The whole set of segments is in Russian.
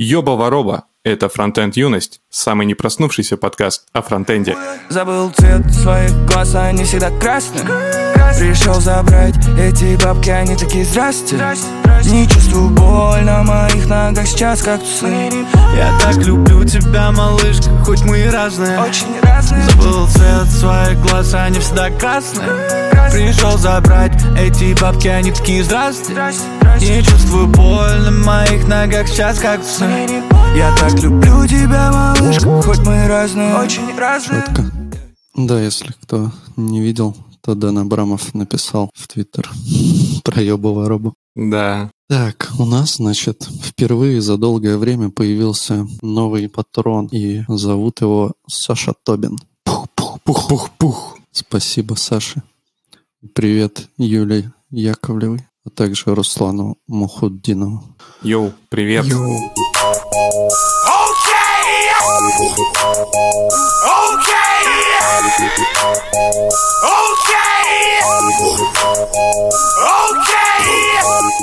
Ёба-вороба – это фронтенд юность, самый не проснувшийся подкаст о фронтенде. Забыл цвет своих глаз, они всегда красные. Пришел забрать эти бабки, они такие здрасте Не чувствую боль на моих ногах сейчас, как тусы Я так люблю тебя, малышка, хоть мы и разные. Очень разные. Забыл цвет своих глаз, они всегда красные Пришел забрать эти бабки, они такие здрасте Не чувствую боль на моих ногах сейчас, как тусы Я так люблю тебя, малышка, хоть мы разные Очень разные Шутка. Да, если кто не видел, то Дэн Абрамов написал в Твиттер про ёбого робу. Да. Так, у нас, значит, впервые за долгое время появился новый патрон, и зовут его Саша Тобин. Пух-пух-пух. Спасибо, Саше. Привет Юлии Яковлевой, а также Руслану Мухуддинову. Йоу, привет.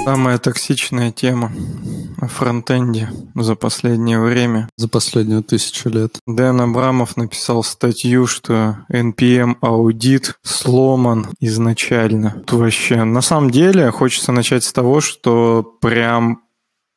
Самая токсичная тема о фронтенде за последнее время. За последнюю тысячу лет. Дэн Абрамов написал статью, что NPM аудит сломан изначально. Тут вообще, на самом деле, хочется начать с того, что прям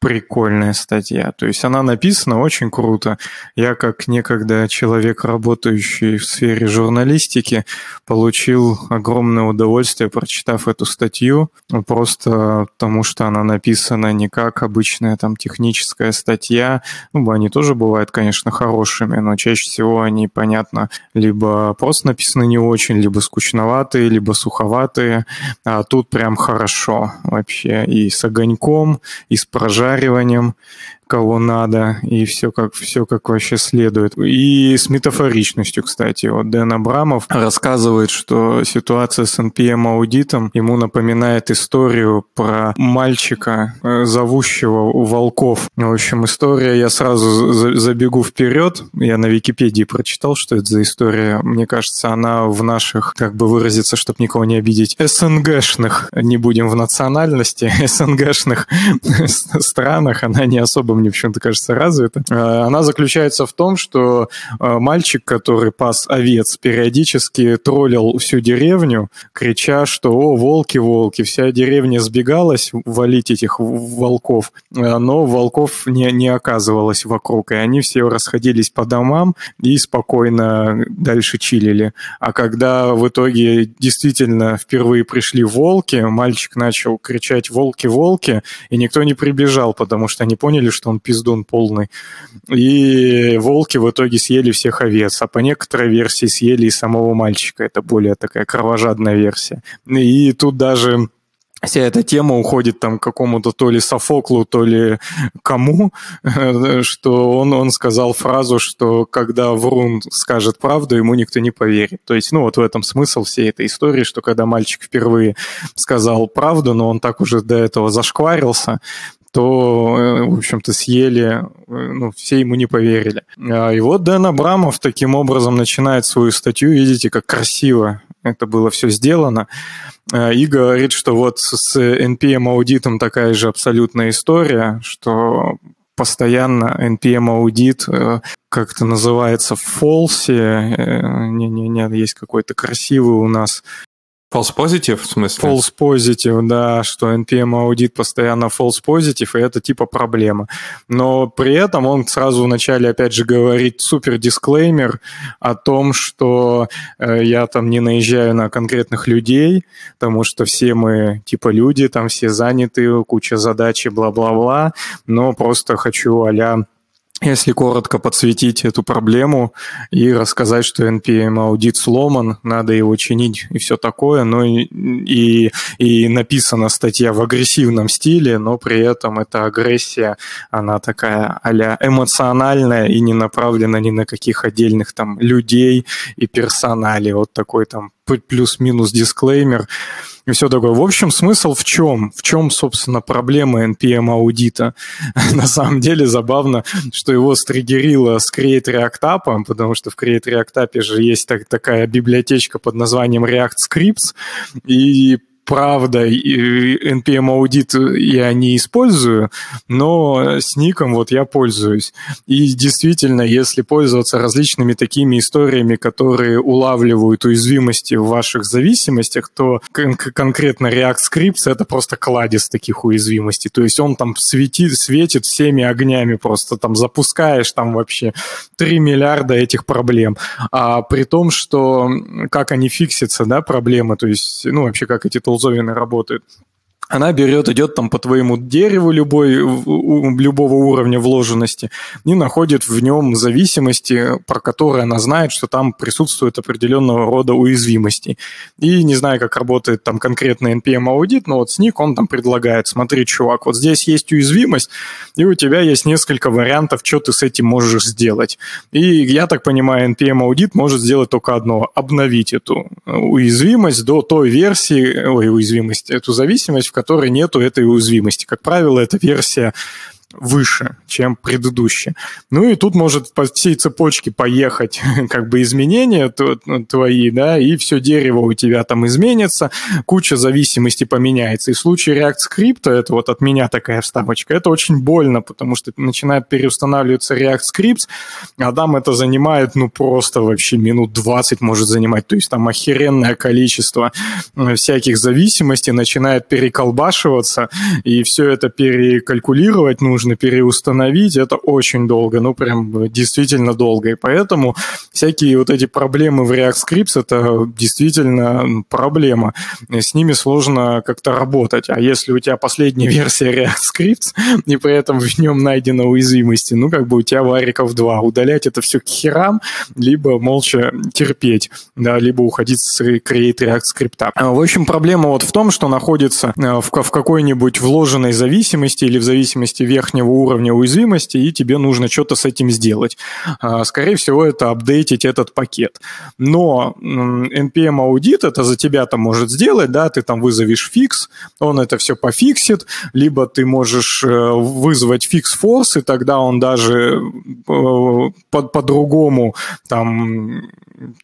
прикольная статья. То есть она написана очень круто. Я, как некогда человек, работающий в сфере журналистики, получил огромное удовольствие, прочитав эту статью, просто потому что она написана не как обычная там техническая статья. Ну, они тоже бывают, конечно, хорошими, но чаще всего они, понятно, либо просто написаны не очень, либо скучноватые, либо суховатые. А тут прям хорошо вообще. И с огоньком, и с прожарием прожариванием, кого надо, и все как, все как вообще следует. И с метафоричностью, кстати. Вот Дэн Абрамов рассказывает, что ситуация с NPM-аудитом ему напоминает историю про мальчика, э, зовущего волков. В общем, история, я сразу забегу вперед. Я на Википедии прочитал, что это за история. Мне кажется, она в наших, как бы выразиться, чтобы никого не обидеть, СНГшных, не будем в национальности, СНГшных странах, она не особо мне почему-то кажется развита. Э, она заключается в том, что э, мальчик, который пас овец, периодически троллил всю деревню, крича, что «О, волки, волки!» Вся деревня сбегалась валить этих волков, э, но волков не, не оказывалось вокруг, и они все расходились по домам и спокойно дальше чилили. А когда в итоге действительно впервые пришли волки, мальчик начал кричать «Волки, волки!» и никто не прибежал, потому что они поняли, что он пиздун полный. И волки в итоге съели всех овец, а по некоторой версии съели и самого мальчика. Это более такая кровожадная версия. И тут даже вся эта тема уходит там к какому-то то ли Софоклу, то ли кому, что он, он сказал фразу, что когда Врун скажет правду, ему никто не поверит. То есть, ну, вот в этом смысл всей этой истории, что когда мальчик впервые сказал правду, но он так уже до этого зашкварился, то, э, в общем-то, съели, э, ну, все ему не поверили. А, и вот Дэн Абрамов таким образом начинает свою статью, видите, как красиво это было все сделано, а, и говорит, что вот с NPM-аудитом такая же абсолютная история, что постоянно NPM-аудит, э, как это называется, в фолсе, не-не-не, есть какой-то красивый у нас False positive, в смысле? False positive, да, что NPM аудит постоянно false positive, и это типа проблема. Но при этом он сразу вначале, опять же, говорит супер дисклеймер о том, что э, я там не наезжаю на конкретных людей, потому что все мы типа люди, там все заняты, куча задач и бла-бла-бла, но просто хочу а если коротко подсветить эту проблему и рассказать, что NPM аудит сломан, надо его чинить и все такое, но и, и, и написана статья в агрессивном стиле, но при этом эта агрессия, она такая а эмоциональная и не направлена ни на каких отдельных там людей и персоналей. Вот такой там плюс-минус дисклеймер и все такое. В общем, смысл в чем? В чем, собственно, проблема NPM-аудита? На самом деле забавно, что его стригерило с Create React App, потому что в Create React App же есть так, такая библиотечка под названием React Scripts, и правда, NPM аудит я не использую, но с ником вот я пользуюсь. И действительно, если пользоваться различными такими историями, которые улавливают уязвимости в ваших зависимостях, то кон- конкретно React Scripts это просто кладезь таких уязвимостей. То есть он там светит, светит всеми огнями просто, там запускаешь там вообще 3 миллиарда этих проблем. А при том, что как они фиксятся, да, проблемы, то есть, ну, вообще как эти толзовины работают она берет, идет там по твоему дереву любой, любого уровня вложенности и находит в нем зависимости, про которые она знает, что там присутствует определенного рода уязвимости. И не знаю, как работает там конкретно NPM-аудит, но вот SNIC, он там предлагает, смотри, чувак, вот здесь есть уязвимость, и у тебя есть несколько вариантов, что ты с этим можешь сделать. И я так понимаю, NPM-аудит может сделать только одно – обновить эту уязвимость до той версии, ой, уязвимость, эту зависимость, в которой нету этой уязвимости. Как правило, эта версия выше, чем предыдущие. Ну и тут может по всей цепочке поехать как бы изменения твои, да, и все дерево у тебя там изменится, куча зависимостей поменяется. И в случае React Script, это вот от меня такая вставочка, это очень больно, потому что начинает переустанавливаться React Scripts, а там это занимает, ну, просто вообще минут 20 может занимать, то есть там охеренное количество э, всяких зависимостей начинает переколбашиваться, и все это перекалькулировать нужно, нужно переустановить, это очень долго, ну прям действительно долго. И поэтому всякие вот эти проблемы в React Scripts это действительно проблема. С ними сложно как-то работать. А если у тебя последняя версия React Scripts, и при этом в нем найдена уязвимости, ну как бы у тебя вариков два. Удалять это все к херам, либо молча терпеть, да, либо уходить с Create React Script. А, в общем, проблема вот в том, что находится э, в, в какой-нибудь вложенной зависимости или в зависимости верх верхнего уровня уязвимости, и тебе нужно что-то с этим сделать. А, скорее всего, это апдейтить этот пакет. Но NPM аудит это за тебя там может сделать, да, ты там вызовешь фикс, он это все пофиксит, либо ты можешь э, вызвать фикс force, и тогда он даже э, по-другому там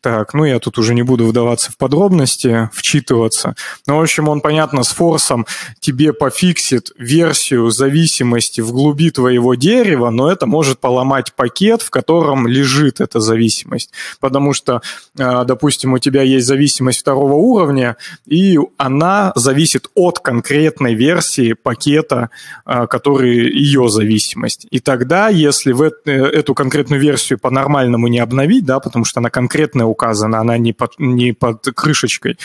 так, ну я тут уже не буду вдаваться в подробности, вчитываться. Но, в общем, он, понятно, с форсом тебе пофиксит версию зависимости в глуби твоего дерева, но это может поломать пакет, в котором лежит эта зависимость. Потому что, а, допустим, у тебя есть зависимость второго уровня, и она зависит от конкретной версии пакета, а, который ее зависимость. И тогда, если в э, эту конкретную версию по-нормальному не обновить, да, потому что она конкретная указана, она не под, не под крышечкой,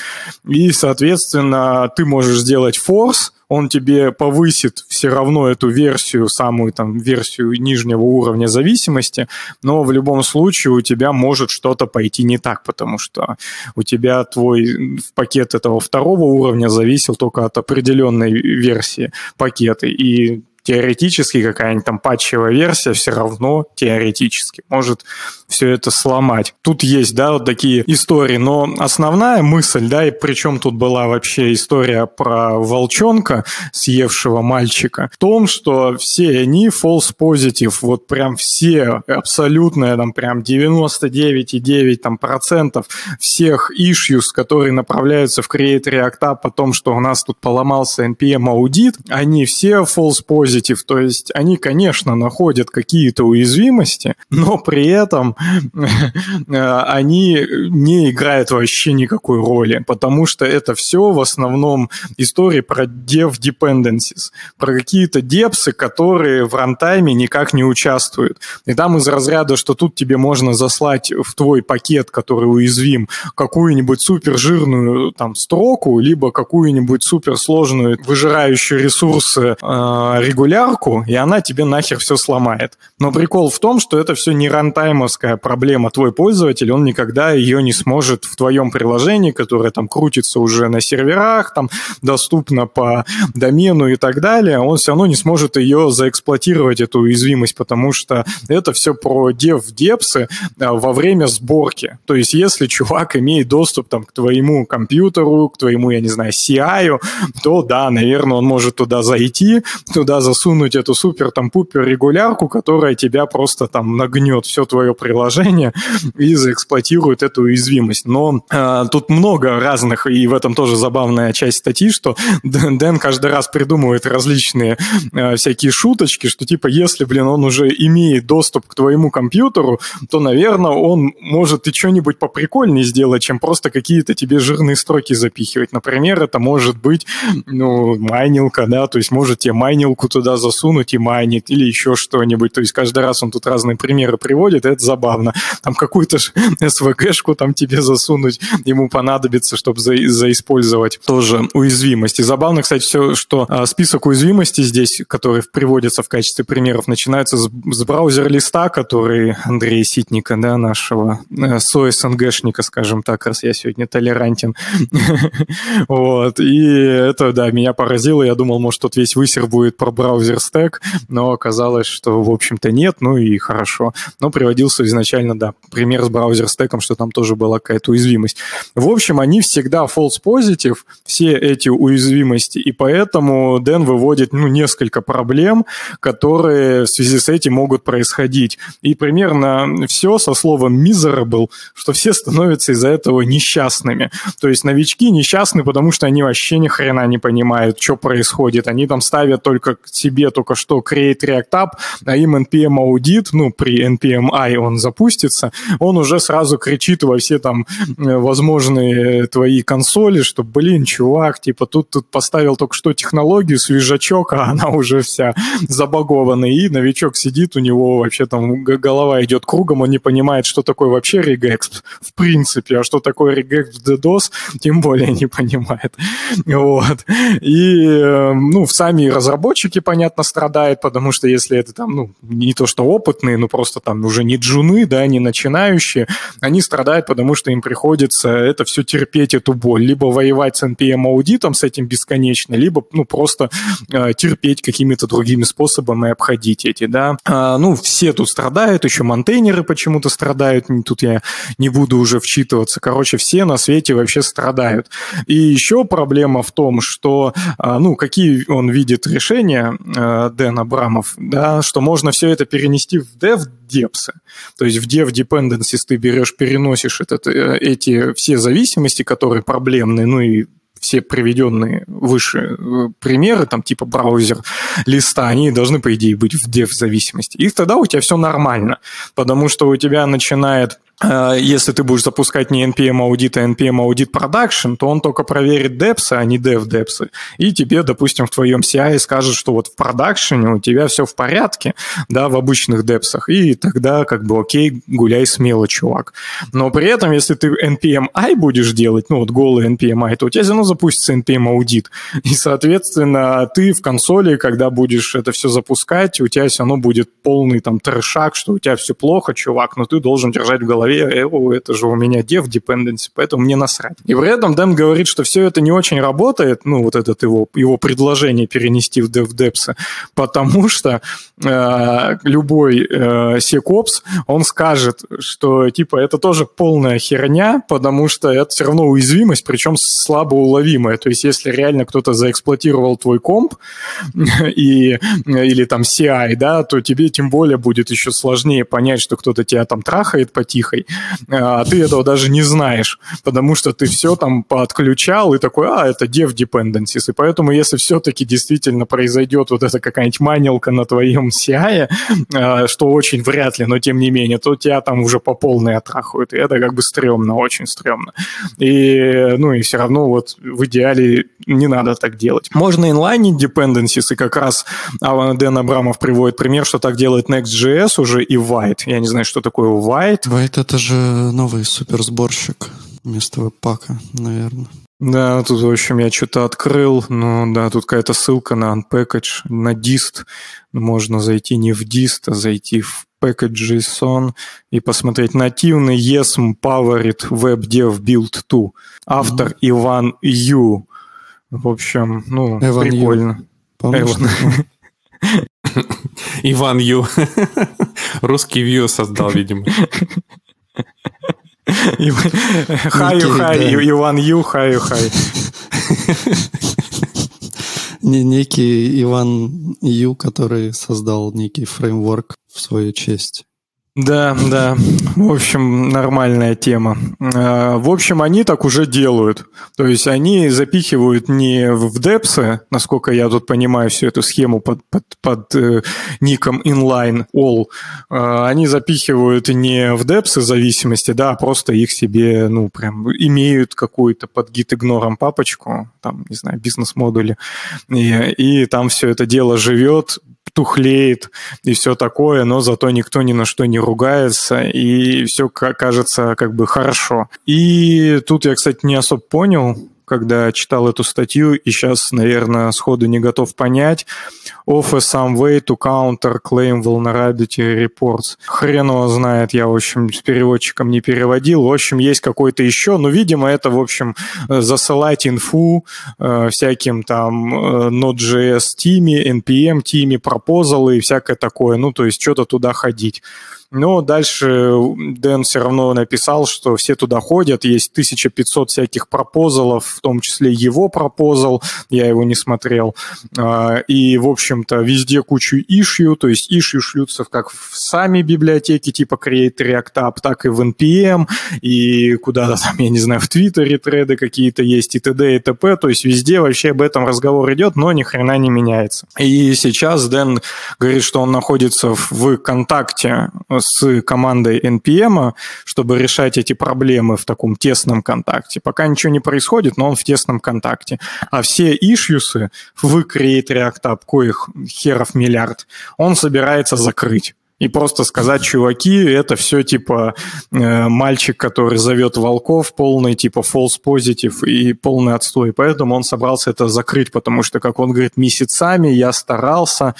и, соответственно, ты можешь сделать форс, он тебе повысит все равно эту версию, самую там версию нижнего уровня зависимости, но в любом случае у тебя может что-то пойти не так, потому что у тебя твой пакет этого второго уровня зависел только от определенной версии пакета, и теоретически какая-нибудь там патчевая версия все равно теоретически может все это сломать. Тут есть, да, вот такие истории, но основная мысль, да, и причем тут была вообще история про волчонка, съевшего мальчика, в том, что все они false positive, вот прям все, абсолютно там прям 99,9 там процентов всех issues, которые направляются в Create React App о том, что у нас тут поломался NPM аудит, они все false positive Positive, то есть они, конечно, находят какие-то уязвимости, но при этом они не играют вообще никакой роли, потому что это все в основном истории про dev dependencies, про какие-то депсы, которые в рантайме никак не участвуют. И там из разряда, что тут тебе можно заслать в твой пакет, который уязвим, какую-нибудь супер жирную там строку, либо какую-нибудь суперсложную выжирающую ресурсы э, регулярку, и она тебе нахер все сломает. Но прикол в том, что это все не рантаймовская проблема. Твой пользователь, он никогда ее не сможет в твоем приложении, которое там крутится уже на серверах, там доступно по домену и так далее, он все равно не сможет ее заэксплуатировать, эту уязвимость, потому что это все про дев-депсы а, во время сборки. То есть если чувак имеет доступ там, к твоему компьютеру, к твоему, я не знаю, CI, то да, наверное, он может туда зайти, туда засунуть эту супер там пупер регулярку, которая тебя просто там нагнет все твое приложение и заэксплуатирует эту уязвимость. Но э, тут много разных, и в этом тоже забавная часть статьи, что Дэн каждый раз придумывает различные э, всякие шуточки, что типа если, блин, он уже имеет доступ к твоему компьютеру, то, наверное, он может и что-нибудь поприкольнее сделать, чем просто какие-то тебе жирные строки запихивать. Например, это может быть, ну, майнилка, да, то есть может тебе майнилку туда засунуть и майнить, или еще что-нибудь. То есть каждый раз он тут разные примеры приводит, и это забавно. Там какую-то SVG-шку там тебе засунуть ему понадобится, чтобы за, заиспользовать тоже уязвимость. И забавно, кстати, все, что а, список уязвимостей здесь, который приводится в качестве примеров, начинается с, с браузер-листа, который Андрей Ситника, да, нашего э, СОСНГшника, скажем так, раз я сегодня толерантен. вот. И это, да, меня поразило. Я думал, может, тут весь высер будет про браузер-стек, но оказалось, что, в общем-то, нет, ну и хорошо. Но приводился изначально, да, пример с браузер-стеком, что там тоже была какая-то уязвимость. В общем, они всегда false positive, все эти уязвимости, и поэтому Дэн выводит, ну, несколько проблем, которые в связи с этим могут происходить. И примерно все со словом miserable, что все становятся из-за этого несчастными. То есть новички несчастны, потому что они вообще ни хрена не понимают, что происходит. Они там ставят только себе только что create React App, а им NPM аудит, ну, при NPM I он запустится, он уже сразу кричит во все там э, возможные твои консоли, что, блин, чувак, типа, тут, тут поставил только что технологию, свежачок, а она уже вся забагованная, и новичок сидит, у него вообще там голова идет кругом, он не понимает, что такое вообще regex в принципе, а что такое regex в DDoS, тем более не понимает. Вот. И, эм, ну, сами разработчики, понятно, страдают, потому что если это там, ну, не то что опытные, но просто там уже не джуны, да, не начинающие, они страдают, потому что им приходится это все терпеть, эту боль. Либо воевать с NPM-аудитом, с этим бесконечно, либо, ну, просто э, терпеть какими-то другими способами и обходить эти, да. А, ну, все тут страдают, еще монтейнеры почему-то страдают, тут я не буду уже вчитываться. Короче, все на свете вообще страдают. И еще проблема в том, что, а, ну, какие он видит решения, э, Дэн Абрамов, да, что можно все это перенести в dev депсы. То есть в dev dependencies ты берешь, переносишь этот, э, эти все зависимости, которые проблемные, ну и все приведенные выше э, примеры, там типа браузер листа, они должны, по идее, быть в dev-зависимости. И тогда у тебя все нормально, потому что у тебя начинает если ты будешь запускать не NPM аудит, а NPM аудит продакшн, то он только проверит депсы, а не dev депсы. И тебе, допустим, в твоем CI скажет, что вот в продакшене у тебя все в порядке, да, в обычных депсах. И тогда как бы окей, гуляй смело, чувак. Но при этом, если ты NPM I будешь делать, ну вот голый NPM I, то у тебя все равно запустится NPM аудит. И, соответственно, ты в консоли, когда будешь это все запускать, у тебя все равно будет полный там трешак, что у тебя все плохо, чувак, но ты должен держать в голове голове, о, это же у меня dev dependency, поэтому мне насрать. И при этом Дэн говорит, что все это не очень работает, ну, вот это его, его предложение перенести в DevDeps, потому что э, любой э, SecOps, он скажет, что, типа, это тоже полная херня, потому что это все равно уязвимость, причем слабо уловимая. То есть, если реально кто-то заэксплуатировал твой комп и, или там CI, да, то тебе тем более будет еще сложнее понять, что кто-то тебя там трахает потихо, ссылкой, а ты этого даже не знаешь, потому что ты все там подключал и такой, а, это dev dependencies, и поэтому если все-таки действительно произойдет вот эта какая-нибудь манилка на твоем CI, а, что очень вряд ли, но тем не менее, то тебя там уже по полной отрахают, и это как бы стрёмно, очень стрёмно. И, ну, и все равно вот в идеале не надо так делать. Можно инлайнить dependencies, и как раз Дэн Абрамов приводит пример, что так делает Next.js уже и White. Я не знаю, что такое White. White это же новый суперсборщик вместо веб-пака, наверное. Да, тут, в общем, я что-то открыл, но да, тут какая-то ссылка на unpackage, на dist. Можно зайти не в dist, а зайти в package.json и посмотреть нативный ESM Powered Web Dev Build 2. Автор mm-hmm. Иван Ю. В общем, ну, Эван прикольно. Ю. Эван. Иван Ю. Русский Вью создал, видимо. Хаю хай, Иван Ю, хаю хай. Не некий Иван Ю, который создал некий фреймворк в свою честь. Да, да. В общем, нормальная тема. А, в общем, они так уже делают. То есть они запихивают не в депсы, насколько я тут понимаю всю эту схему под, под, под э, ником inline all, а, они запихивают не в депсы зависимости, да, а просто их себе, ну, прям имеют какую-то под git игнором папочку, там, не знаю, бизнес-модули, и, и там все это дело живет, тухлеет и все такое, но зато никто ни на что не ругается, и все кажется как бы хорошо. И тут я, кстати, не особо понял, когда читал эту статью, и сейчас, наверное, сходу не готов понять. Offer some way to counter claim vulnerability reports. Хрен его знает, я, в общем, с переводчиком не переводил. В общем, есть какой-то еще, но, видимо, это, в общем, засылать инфу э, всяким там э, Node.js тиме, NPM тиме, пропозалы и всякое такое. Ну, то есть что-то туда ходить. Но дальше Дэн все равно написал, что все туда ходят, есть 1500 всяких пропозалов, в том числе его пропозал, я его не смотрел. А, и, в общем-то, везде кучу ишью, то есть ишью шлются как в сами библиотеки типа Create React App, так и в NPM, и куда-то там, я не знаю, в Твиттере треды какие-то есть, и т.д. и т.п. То есть везде вообще об этом разговор идет, но ни хрена не меняется. И сейчас Дэн говорит, что он находится в контакте с командой NPM, чтобы решать эти проблемы в таком тесном контакте. Пока ничего не происходит, но он в тесном контакте. А все ишьюсы в Create React App, коих херов миллиард, он собирается закрыть и просто сказать, чуваки, это все типа э, мальчик, который зовет волков, полный типа false positive и полный отстой. Поэтому он собрался это закрыть, потому что, как он говорит, месяцами я старался,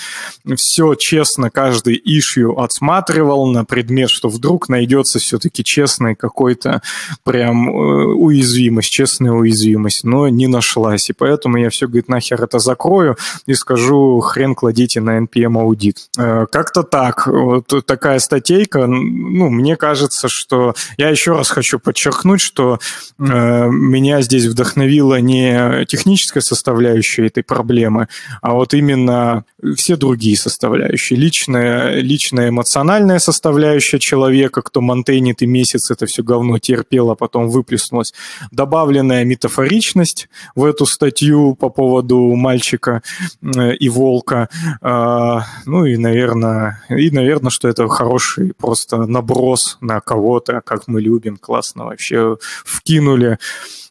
все честно каждый ишью отсматривал на предмет, что вдруг найдется все-таки честный какой-то прям э, уязвимость, честная уязвимость, но не нашлась. И поэтому я все, говорит, нахер это закрою и скажу, хрен кладите на NPM аудит. Э, как-то так вот такая статейка, ну, мне кажется, что... Я еще раз хочу подчеркнуть, что э, меня здесь вдохновила не техническая составляющая этой проблемы, а вот именно все другие составляющие. Личная, личная эмоциональная составляющая человека, кто монтейнит и месяц это все говно терпел, а потом выплеснулось. Добавленная метафоричность в эту статью по поводу мальчика э, и волка. Э, ну и, наверное, и, наверное, наверное, что это хороший просто наброс на кого-то, как мы любим, классно вообще вкинули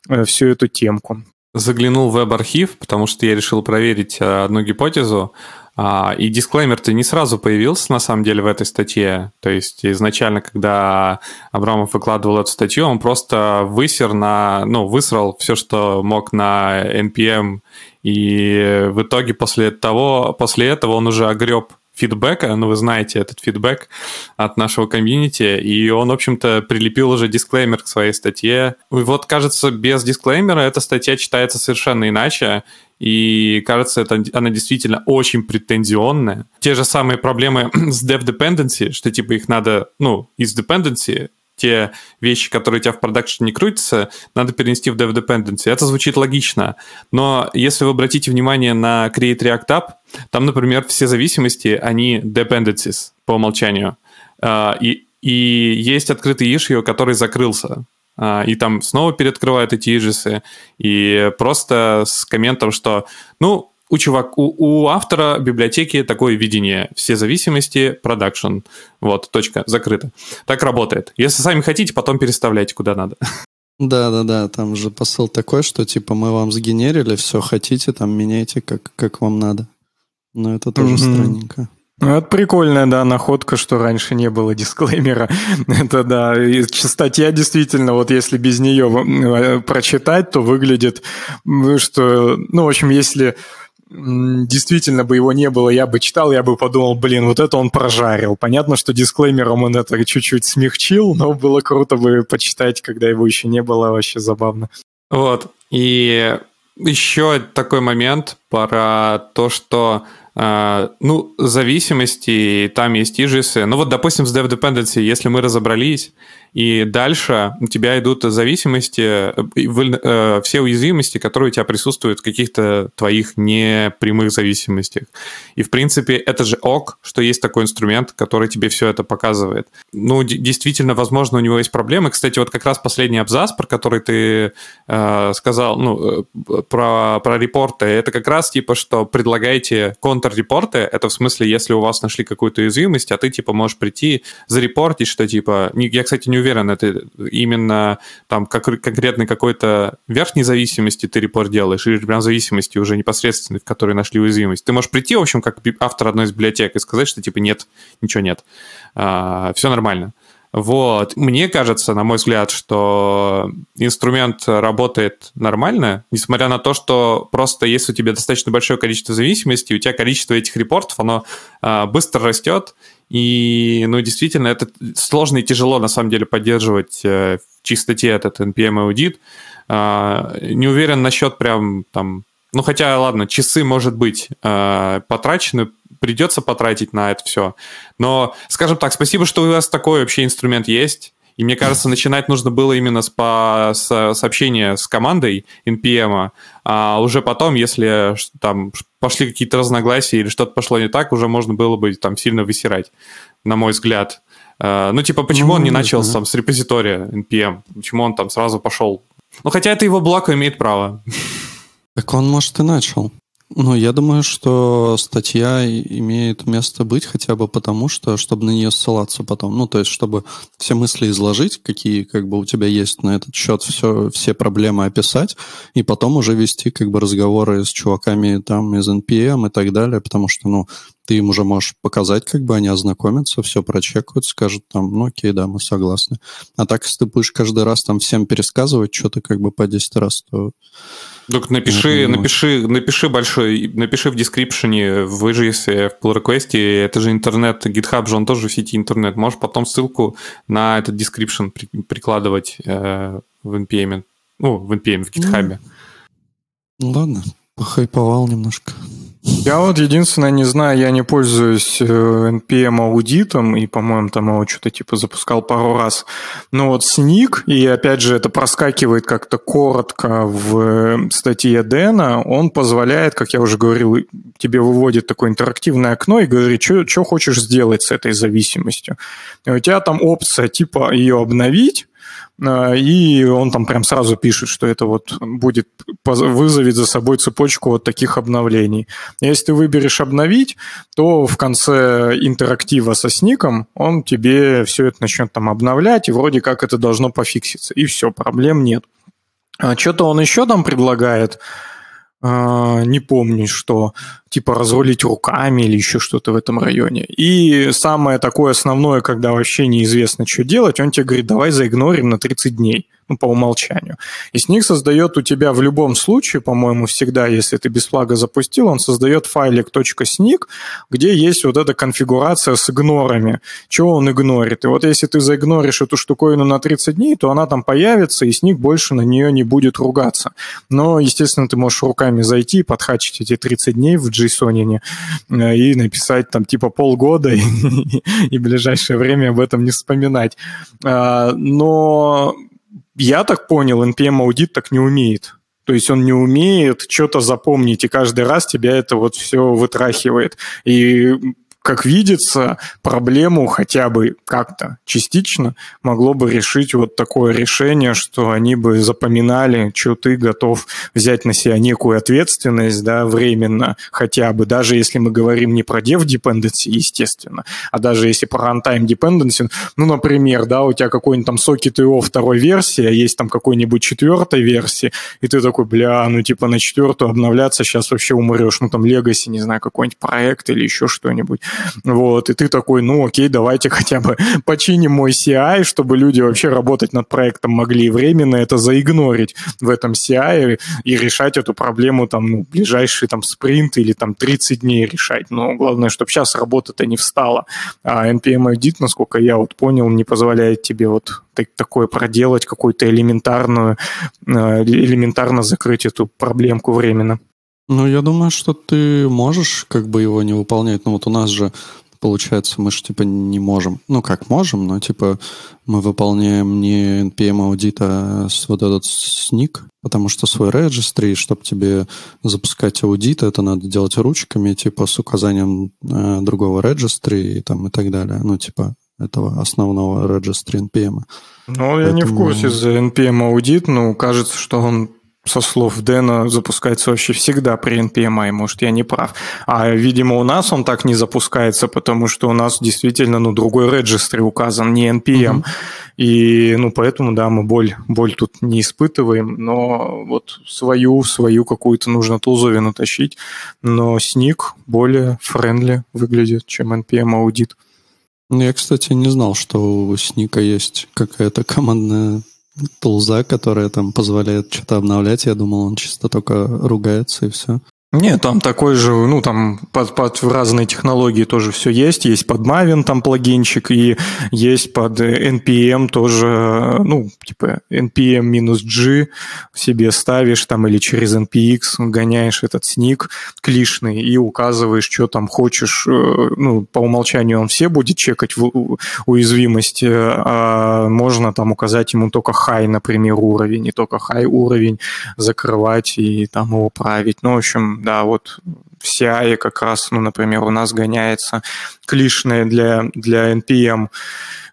э, всю эту темку. Заглянул в веб-архив, потому что я решил проверить э, одну гипотезу, а, и дисклеймер-то не сразу появился, на самом деле, в этой статье. То есть изначально, когда Абрамов выкладывал эту статью, он просто высер на, ну, высрал все, что мог на NPM, и в итоге после того, после этого он уже огреб фидбэка, ну, вы знаете этот фидбэк от нашего комьюнити, и он, в общем-то, прилепил уже дисклеймер к своей статье. И вот, кажется, без дисклеймера эта статья читается совершенно иначе, и кажется, это, она действительно очень претензионная. Те же самые проблемы с dev dependency, что типа их надо, ну, из dependency те вещи, которые у тебя в продакшене не крутятся, надо перенести в Dev Dependency. Это звучит логично. Но если вы обратите внимание на Create React App, там, например, все зависимости, они dependencies по умолчанию. А, и, и есть открытый issue, который закрылся. А, и там снова переоткрывают эти иджесы, и просто с комментом, что, ну, у, чувак, у, у автора библиотеки такое видение. Все зависимости, продакшн. Вот, точка, закрыто. Так работает. Если сами хотите, потом переставляйте куда надо. Да, да, да, там же посыл такой, что типа мы вам сгенерили, все хотите, там меняйте как, как вам надо. Но это тоже mm-hmm. странненько. Ну, это прикольная, да, находка, что раньше не было дисклеймера. это да. И статья действительно, вот если без нее э, прочитать, то выглядит, что, ну, в общем, если действительно бы его не было, я бы читал, я бы подумал, блин, вот это он прожарил. Понятно, что дисклеймером он это чуть-чуть смягчил, но было круто бы почитать, когда его еще не было, вообще забавно. Вот, и еще такой момент про то, что А, ну, зависимости, там есть ижисы. Ну вот, допустим, с Dev Dependency, если мы разобрались, и дальше у тебя идут зависимости, э, э, все уязвимости, которые у тебя присутствуют в каких-то твоих непрямых зависимостях. И, в принципе, это же ок, что есть такой инструмент, который тебе все это показывает. Ну, действительно, возможно, у него есть проблемы. Кстати, вот как раз последний абзац, про который ты э, сказал, ну, э, про, про репорты, это как раз типа, что предлагаете контррепорты, это в смысле, если у вас нашли какую-то уязвимость, а ты, типа, можешь прийти, зарепортить, что, типа, я, кстати, не уверен, это именно там как, конкретной какой-то верхней зависимости ты репорт делаешь, или прям зависимости уже непосредственной, в которой нашли уязвимость. Ты можешь прийти, в общем, как автор одной из библиотек и сказать, что типа нет, ничего нет, а, все нормально. Вот. Мне кажется, на мой взгляд, что инструмент работает нормально, несмотря на то, что просто если у тебя достаточно большое количество зависимостей, у тебя количество этих репортов, оно э, быстро растет, и, ну, действительно, это сложно и тяжело, на самом деле, поддерживать э, в чистоте этот NPM аудит. Э, не уверен насчет прям там ну, хотя, ладно, часы, может быть, э, потрачены придется потратить на это все. Но, скажем так, спасибо, что у вас такой вообще инструмент есть. И мне кажется, начинать нужно было именно с, по, с сообщения с командой NPM, а уже потом, если там пошли какие-то разногласия или что-то пошло не так, уже можно было бы там сильно высирать, на мой взгляд. А, ну, типа, почему ну, он не начал там с репозитория NPM? Почему он там сразу пошел? Ну, хотя это его блок имеет право. Так он, может, и начал. Ну, я думаю, что статья имеет место быть хотя бы потому, что, чтобы на нее ссылаться потом. Ну, то есть, чтобы все мысли изложить, какие как бы у тебя есть на этот счет, все, все проблемы описать, и потом уже вести как бы разговоры с чуваками там из NPM и так далее, потому что, ну, ты им уже можешь показать, как бы они ознакомятся, все прочекают, скажут там, ну окей, да, мы согласны. А так, если ты будешь каждый раз там всем пересказывать что-то как бы по 10 раз, то так напиши, ну, напиши, напиши большой, напиши в дескрипшене в JS, в pull request, это же интернет, GitHub же он тоже в сети интернет. Можешь потом ссылку на этот description при, прикладывать э, в NPM, ну, в NPM, в GitHub. Ну, ладно, похайповал немножко. Я вот единственное не знаю, я не пользуюсь NPM аудитом, и, по-моему, там его что-то типа запускал пару раз. Но вот сник, и опять же это проскакивает как-то коротко в статье Дэна, он позволяет, как я уже говорил, тебе выводит такое интерактивное окно и говорит, что хочешь сделать с этой зависимостью. И у тебя там опция типа ее обновить, и он там прям сразу пишет, что это вот будет, вызовет за собой цепочку вот таких обновлений. Если ты выберешь обновить, то в конце интерактива со сником он тебе все это начнет там обновлять, и вроде как это должно пофикситься. И все, проблем нет. А что-то он еще там предлагает, а, не помню, что типа разрулить руками или еще что-то в этом районе. И самое такое основное, когда вообще неизвестно, что делать, он тебе говорит, давай заигнорим на 30 дней ну, по умолчанию. И с них создает у тебя в любом случае, по-моему, всегда, если ты без флага запустил, он создает файлик .snig, где есть вот эта конфигурация с игнорами, чего он игнорит. И вот если ты заигноришь эту штуковину на 30 дней, то она там появится, и сник больше на нее не будет ругаться. Но, естественно, ты можешь руками зайти и подхачить эти 30 дней в JSON э, и написать там типа полгода и, и ближайшее время об этом не вспоминать. А, но я так понял, NPM аудит так не умеет. То есть он не умеет что-то запомнить, и каждый раз тебя это вот все вытрахивает. И как видится, проблему хотя бы как-то частично могло бы решить вот такое решение, что они бы запоминали, что ты готов взять на себя некую ответственность, да, временно хотя бы, даже если мы говорим не про dev dependency, естественно, а даже если про runtime dependency, ну, например, да, у тебя какой-нибудь там сокет IO второй версии, а есть там какой-нибудь четвертой версии, и ты такой, бля, ну, типа на четвертую обновляться сейчас вообще умрешь, ну, там, Legacy, не знаю, какой-нибудь проект или еще что-нибудь. Вот, и ты такой, ну окей, давайте хотя бы починим мой CI, чтобы люди вообще работать над проектом могли временно это заигнорить в этом CI и решать эту проблему там, ну, ближайший там спринт или там 30 дней решать. Но главное, чтобы сейчас работа-то не встала. А NPM Edit, насколько я вот понял, не позволяет тебе вот такое проделать, какую-то элементарную, э, элементарно закрыть эту проблемку временно. Ну, я думаю, что ты можешь как бы его не выполнять. Ну, вот у нас же получается, мы же типа не можем. Ну, как можем, но типа мы выполняем не NPM аудита а вот этот сник, потому что свой registry, чтобы тебе запускать аудит, это надо делать ручками, типа с указанием э, другого registry и там и так далее. Ну, типа этого основного registry NPM. Ну, Поэтому... я не в курсе за NPM аудит, но кажется, что он со слов Дэна, запускается вообще всегда при npm i, может, я не прав. А, видимо, у нас он так не запускается, потому что у нас действительно, ну, другой регистр указан, не NPM. Mm-hmm. И, ну, поэтому, да, мы боль, боль тут не испытываем, но вот свою, свою какую-то нужно тулзовину тащить. Но Snyk более friendly выглядит, чем NPM audit. Ну, я, кстати, не знал, что у Snyk'а есть какая-то командная тулза, которая там позволяет что-то обновлять. Я думал, он чисто только ругается и все. Нет, там такой же, ну, там под, под разные технологии тоже все есть. Есть под Maven там плагинчик, и есть под NPM тоже, ну, типа NPM-G себе ставишь там или через NPX гоняешь этот сник клишный и указываешь, что там хочешь. Э, ну, по умолчанию он все будет чекать в уязвимости, а можно там указать ему только high, например, уровень, и только high уровень закрывать и там его править. Ну, в общем, да, вот в CI как раз, ну, например, у нас гоняется клишная для, для NPM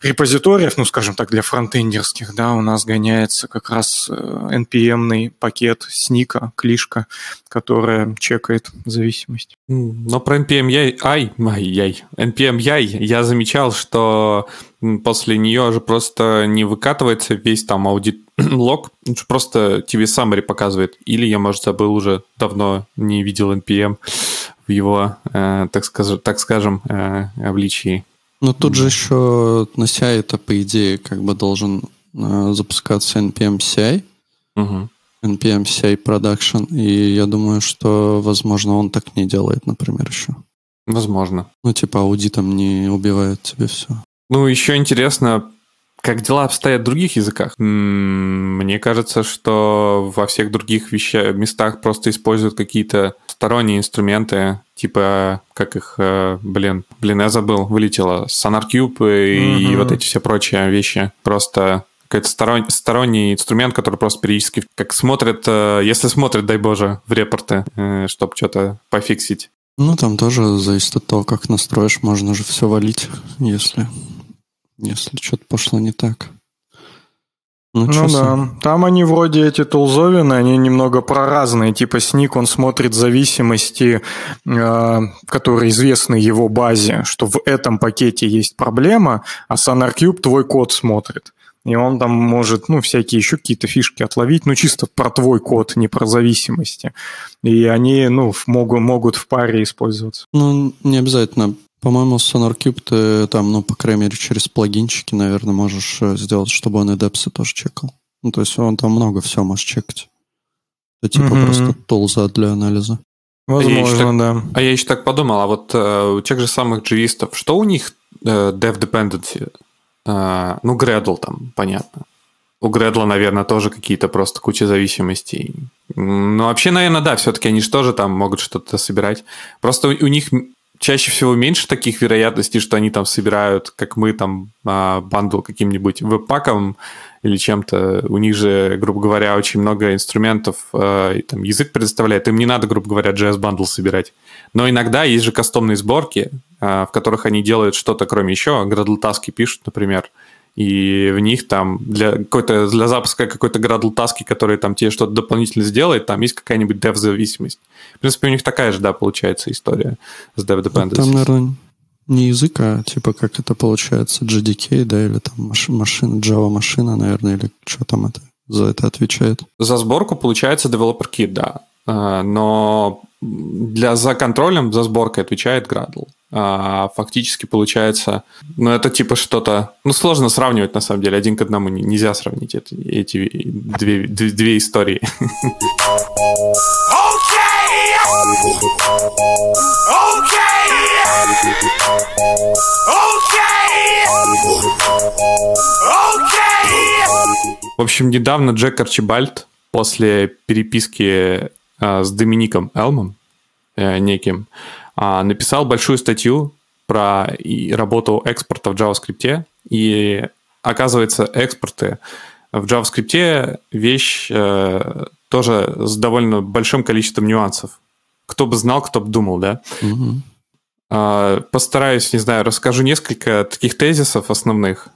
репозиториев, ну, скажем так, для фронтендерских, да, у нас гоняется как раз NPM-ный пакет сника, клишка, которая чекает зависимость. Но про NPM яй, ай, ай, яй, NPM яй я замечал, что после нее же просто не выкатывается весь там аудит лог, просто тебе summary показывает. Или я, может, забыл уже давно, не видел NPM в его, э, так, скажем, так скажем, э, обличии. Но тут же еще на CI это, по идее, как бы должен э, запускаться NPM CI. Угу. NPM CI Production. И я думаю, что, возможно, он так не делает, например, еще. Возможно. Ну, типа аудитом не убивает тебе все. Ну, еще интересно, как дела обстоят в других языках? Мне кажется, что во всех других вещах, местах просто используют какие-то сторонние инструменты, типа, как их, э, блин, блин, я забыл, вылетело, SonarCube и, mm-hmm. вот эти все прочие вещи. Просто какой-то сторон, сторонний инструмент, который просто периодически как смотрит, э, если смотрит, дай боже, в репорты, э, чтобы что-то пофиксить. Ну, там тоже зависит от того, как настроишь, можно же все валить, если если что-то пошло не так. Ну, ну да, там они вроде эти тулзовины, они немного проразные, типа Сник, он смотрит зависимости, э, которые известны его базе, что в этом пакете есть проблема, а SonarCube твой код смотрит. И он там может, ну, всякие еще какие-то фишки отловить, ну, чисто про твой код, не про зависимости. И они, ну, могут, могут в паре использоваться. Ну, не обязательно по-моему, SonarCube ты там, ну, по крайней мере, через плагинчики, наверное, можешь э, сделать, чтобы он и депсы тоже чекал. Ну, то есть он там много всего может чекать. Это типа mm-hmm. просто тулза для анализа. Возможно, а так, да. А я еще так подумал, а вот э, у тех же самых дживистов, что у них э, dev dependency? Э, ну, Gradle там, понятно. У Gradle, наверное, тоже какие-то просто куча зависимостей. Ну, вообще, наверное, да, все-таки они же тоже там могут что-то собирать. Просто у них чаще всего меньше таких вероятностей, что они там собирают, как мы там, а, bundle каким-нибудь webpack ом или чем-то. У них же, грубо говоря, очень много инструментов, а, там язык предоставляет. Им не надо, грубо говоря, JS-bundle собирать. Но иногда есть же кастомные сборки, а, в которых они делают что-то, кроме еще. Gradle таски пишут, например и в них там для, какой-то, для запуска какой-то Gradle таски, который там тебе что-то дополнительно сделает, там есть какая-нибудь dev-зависимость. В принципе, у них такая же, да, получается история с dev dependencies. Там, наверное, не язык, а типа как это получается, GDK, да, или там машина, Java машина, наверное, или что там это за это отвечает? За сборку получается developer kit, да. А, но для, за контролем, за сборкой отвечает Gradle. А, фактически получается, ну, это типа что-то, ну, сложно сравнивать, на самом деле, один к одному нельзя сравнить эти, эти две, две, две истории. В общем, недавно Джек Арчибальд после переписки с Домиником Элмом неким написал большую статью про работу экспорта в JavaScript, и оказывается, экспорты в JavaScript вещь тоже с довольно большим количеством нюансов. Кто бы знал, кто бы думал, да? Угу. Постараюсь, не знаю, расскажу несколько таких тезисов основных.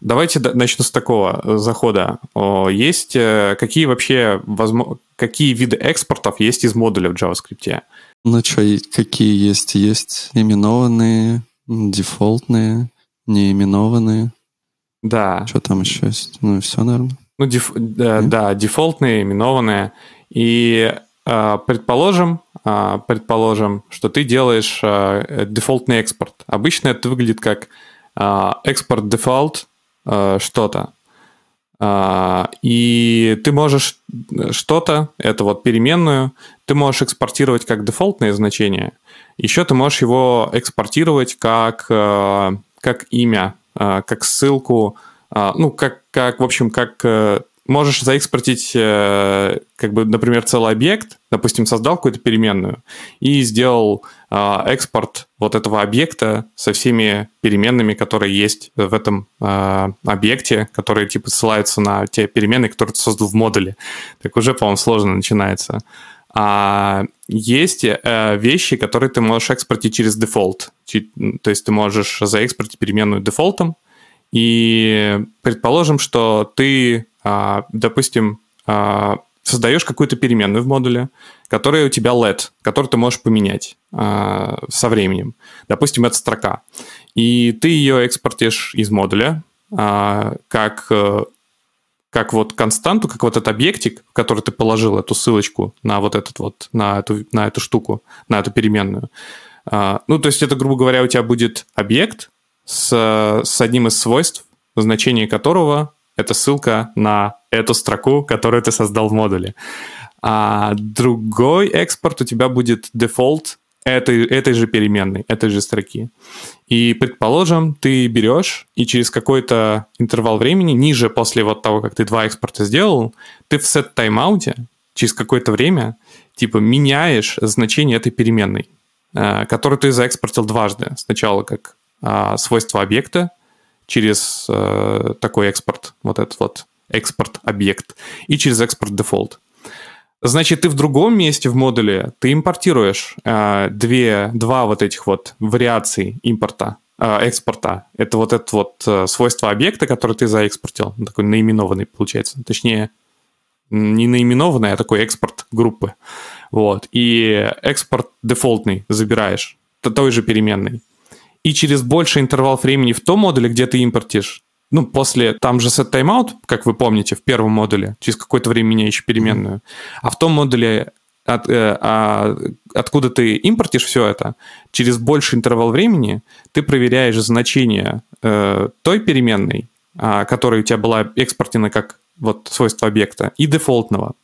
Давайте начну с такого захода. Есть э, какие вообще возможно, какие виды экспортов есть из модуля в JavaScript? Ну что, какие есть? Есть именованные, дефолтные, неименованные. Да. Что там еще есть? Ну, все, наверное. Ну, деф, да, да, дефолтные, именованные. И э, предположим, э, предположим, что ты делаешь э, дефолтный экспорт. Обычно это выглядит как экспорт дефолт что-то. И ты можешь что-то, это вот переменную, ты можешь экспортировать как дефолтное значение. Еще ты можешь его экспортировать как, как имя, как ссылку а, ну, как, как, в общем, как э, можешь заэкспортить, э, как бы, например, целый объект, допустим, создал какую-то переменную и сделал а, экспорт вот этого объекта со всеми переменными, которые есть в этом а, объекте, которые, типа, ссылаются на те переменные, которые ты создал в модуле. Так уже, по-моему, сложно начинается. А есть э, вещи, которые ты можешь экспортить через дефолт. То есть ты можешь заэкспортить переменную дефолтом, и предположим, что ты, а, допустим, а, создаешь какую-то переменную в модуле, которая у тебя LED, которую ты можешь поменять а, со временем. Допустим, это строка. И ты ее экспортишь из модуля как, как вот константу, как вот этот объектик, в который ты положил эту ссылочку на вот этот вот, на эту, на эту штуку, на эту переменную. Ну, то есть это, грубо говоря, у тебя будет объект, с, с одним из свойств, значение которого это ссылка на эту строку, которую ты создал в модуле. А другой экспорт у тебя будет дефолт этой, этой же переменной, этой же строки. И, предположим, ты берешь и через какой-то интервал времени, ниже после вот того, как ты два экспорта сделал, ты в set таймауте через какое-то время типа меняешь значение этой переменной, э, которую ты заэкспортил дважды. Сначала как свойства объекта через э, такой экспорт, вот этот вот экспорт объект, и через экспорт дефолт. Значит, ты в другом месте в модуле ты импортируешь э, две, два вот этих вот вариаций импорта, э, экспорта. Это вот это вот свойство объекта, который ты заэкспортил, такой наименованный получается. Точнее, не наименованный, а такой экспорт группы. Вот. И экспорт дефолтный забираешь, той же переменной и через больший интервал времени в том модуле, где ты импортишь, ну, после, там же set timeout, как вы помните, в первом модуле, через какое-то время меняешь переменную, а в том модуле, от, э, а, откуда ты импортишь все это, через больший интервал времени ты проверяешь значение э, той переменной, э, которая у тебя была экспортена как вот свойство объекта, и дефолтного.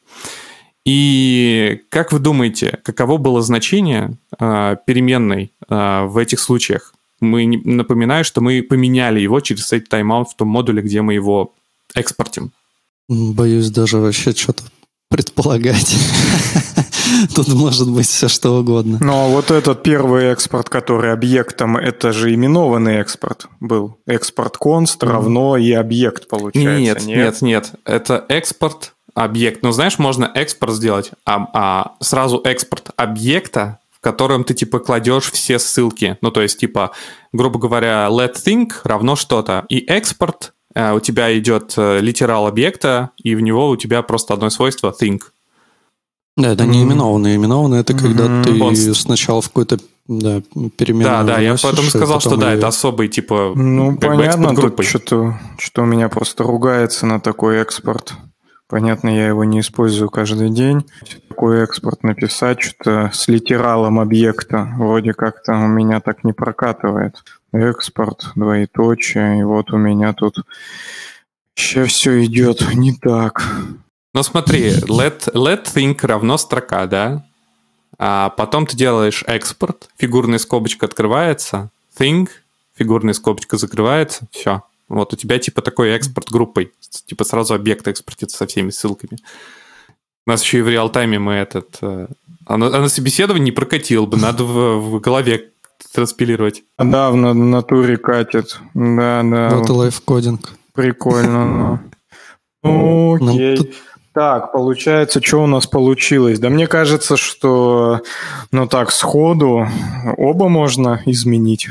И как вы думаете, каково было значение э, переменной э, в этих случаях? Мы напоминаю, что мы поменяли его через этот тайм-аут в том модуле, где мы его экспортим. Боюсь даже вообще что-то предполагать. Тут может быть все что угодно. Ну, а вот этот первый экспорт, который объектом, это же именованный экспорт был. Экспорт конст равно и объект получается. Нет, нет, нет, нет. Это экспорт объект. Ну, знаешь, можно экспорт сделать, а, а сразу экспорт объекта в котором ты типа кладешь все ссылки. Ну, то есть, типа, грубо говоря, let think равно что-то. И экспорт э, у тебя идет э, литерал объекта, и в него у тебя просто одно свойство think. Да, это не именованное. Именованное это когда ты Он... сначала в какой-то да, переменную Да, да, я потом сказал, что да, это особый, типа, Ну, понятно, тут что-то, что у меня просто ругается на такой экспорт. Понятно, я его не использую каждый день. Такой экспорт написать, что с литералом объекта вроде как-то у меня так не прокатывает. Экспорт, двоеточие, и вот у меня тут сейчас все идет не так. Ну смотри, let, let think равно строка, да? А потом ты делаешь экспорт, фигурная скобочка открывается, think, фигурная скобочка закрывается, все. Вот у тебя типа такой экспорт группой, типа сразу объект экспортится со всеми ссылками. У нас еще и в реал-тайме мы этот... Э, а на, а на собеседовании не прокатил бы, надо в, в голове транспилировать. Да, в натуре катит. Да, да. Вот и лайфкодинг. Прикольно. Ну, окей. Так, получается, что у нас получилось? Да мне кажется, что, ну так, сходу оба можно изменить,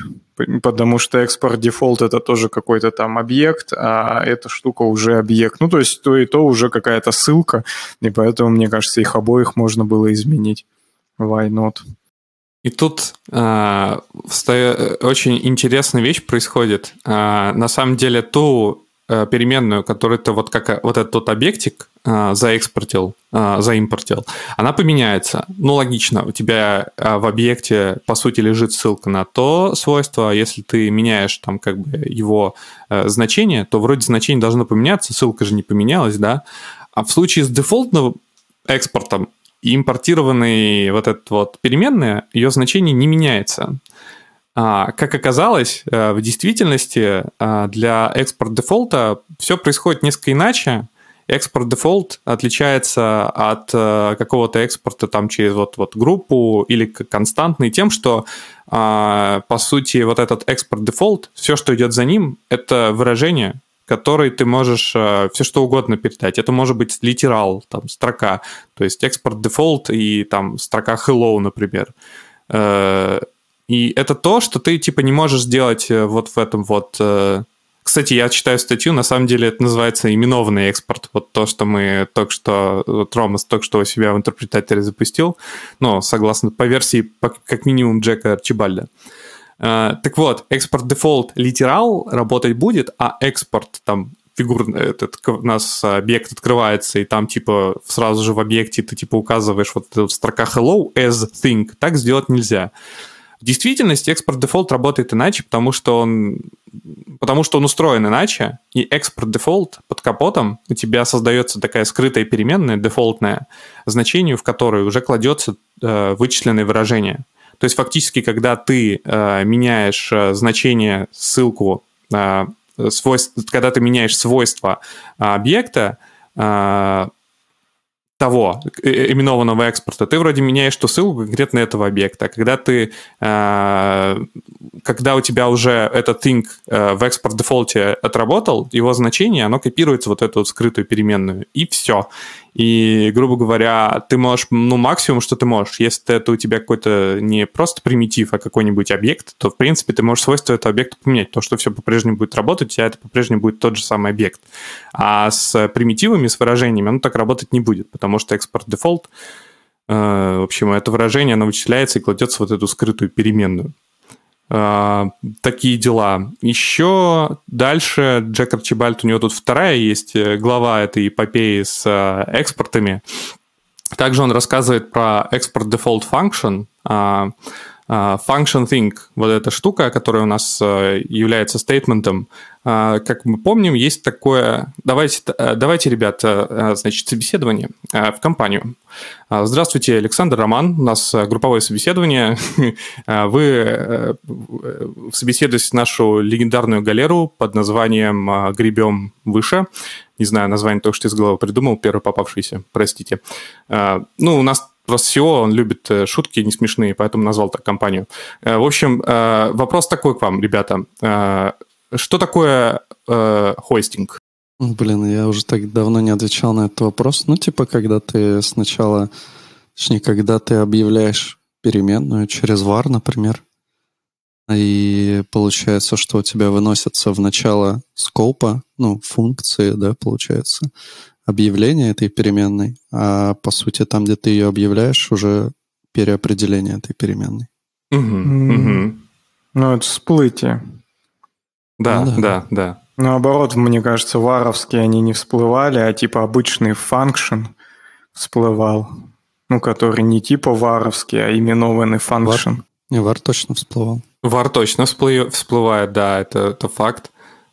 потому что экспорт дефолт это тоже какой-то там объект, а эта штука уже объект. Ну, то есть то и то уже какая-то ссылка, и поэтому, мне кажется, их обоих можно было изменить. Why not? И тут э, очень интересная вещь происходит. Э, на самом деле, ту э, переменную, которую ты вот как вот этот тот объектик заэкспортил, э, заимпортил, она поменяется. Ну, логично, у тебя э, в объекте, по сути, лежит ссылка на то свойство, если ты меняешь там как бы его э, значение, то вроде значение должно поменяться, ссылка же не поменялась, да? А в случае с дефолтным экспортом импортированный вот этот вот переменная, ее значение не меняется. А, как оказалось, э, в действительности э, для экспорт дефолта все происходит несколько иначе. Export default отличается от э, какого-то экспорта там через вот, вот группу или константный тем, что по сути вот этот export default, все, что идет за ним, это выражение, который ты можешь э, все что угодно передать. Это может быть литерал, там, строка, то есть export default и там строка hello, например. Э, и это то, что ты типа не можешь сделать э, вот в этом вот... Кстати, я читаю статью, на самом деле это называется именованный экспорт. Вот то, что мы только что, вот Ромас только что у себя в интерпретаторе запустил, ну, согласно по версии как минимум Джека Арчибальда. Э, так вот, экспорт дефолт литерал работать будет, а экспорт там фигурный, этот, у нас объект открывается, и там типа сразу же в объекте ты типа указываешь вот эта строка hello as thing. Так сделать нельзя. В действительности export default работает иначе, потому что он потому что он устроен иначе, и export default под капотом у тебя создается такая скрытая переменная, дефолтная, значению в которой уже кладется э, вычисленное выражение. То есть фактически, когда ты э, меняешь э, значение, ссылку, э, свойств, когда ты меняешь свойства э, объекта, э, того э, именованного экспорта, ты вроде меняешь ту ссылку конкретно этого объекта. Когда ты, э, когда у тебя уже этот thing э, в экспорт дефолте отработал, его значение, оно копируется вот эту вот скрытую переменную, и все. И, грубо говоря, ты можешь, ну, максимум, что ты можешь, если это у тебя какой-то не просто примитив, а какой-нибудь объект, то, в принципе, ты можешь свойства этого объекта поменять. То, что все по-прежнему будет работать, у тебя это по-прежнему будет тот же самый объект. А с примитивами, с выражениями, оно так работать не будет, потому что экспорт дефолт, э, в общем, это выражение, оно вычисляется и кладется вот эту скрытую переменную. А, такие дела. Еще дальше Джек Арчибальд, у него тут вторая есть э, глава этой эпопеи с э, экспортами. Также он рассказывает про экспорт default function, function thing, вот эта штука, которая у нас э, является стейтментом, как мы помним, есть такое... Давайте, э, давайте ребята, э, значит, собеседование в компанию. Здравствуйте, Александр Роман. У нас групповое собеседование. Вы собеседуете нашу легендарную галеру под названием «Гребем выше». Не знаю, название только что из головы придумал, первый попавшийся, простите. Ну, у нас Просто всего он любит э, шутки не смешные, поэтому назвал так компанию. Э, в общем, э, вопрос такой к вам, ребята. Что такое хостинг? Блин, я уже так давно не отвечал на этот вопрос. Ну, типа, когда ты сначала, точнее, когда ты объявляешь переменную через var, например, и получается, что у тебя выносятся в начало скопа, ну, функции, да, получается, объявление этой переменной, а по сути там, где ты ее объявляешь, уже переопределение этой переменной. Угу, угу. Ну, это всплытие. Да, ну, да, да, да. Наоборот, мне кажется, варовские они не всплывали, а типа обычный function всплывал. Ну, который не типа варовский, а именованный function. Var, не, вар точно всплывал. Вар точно всплывает, да, это, это факт.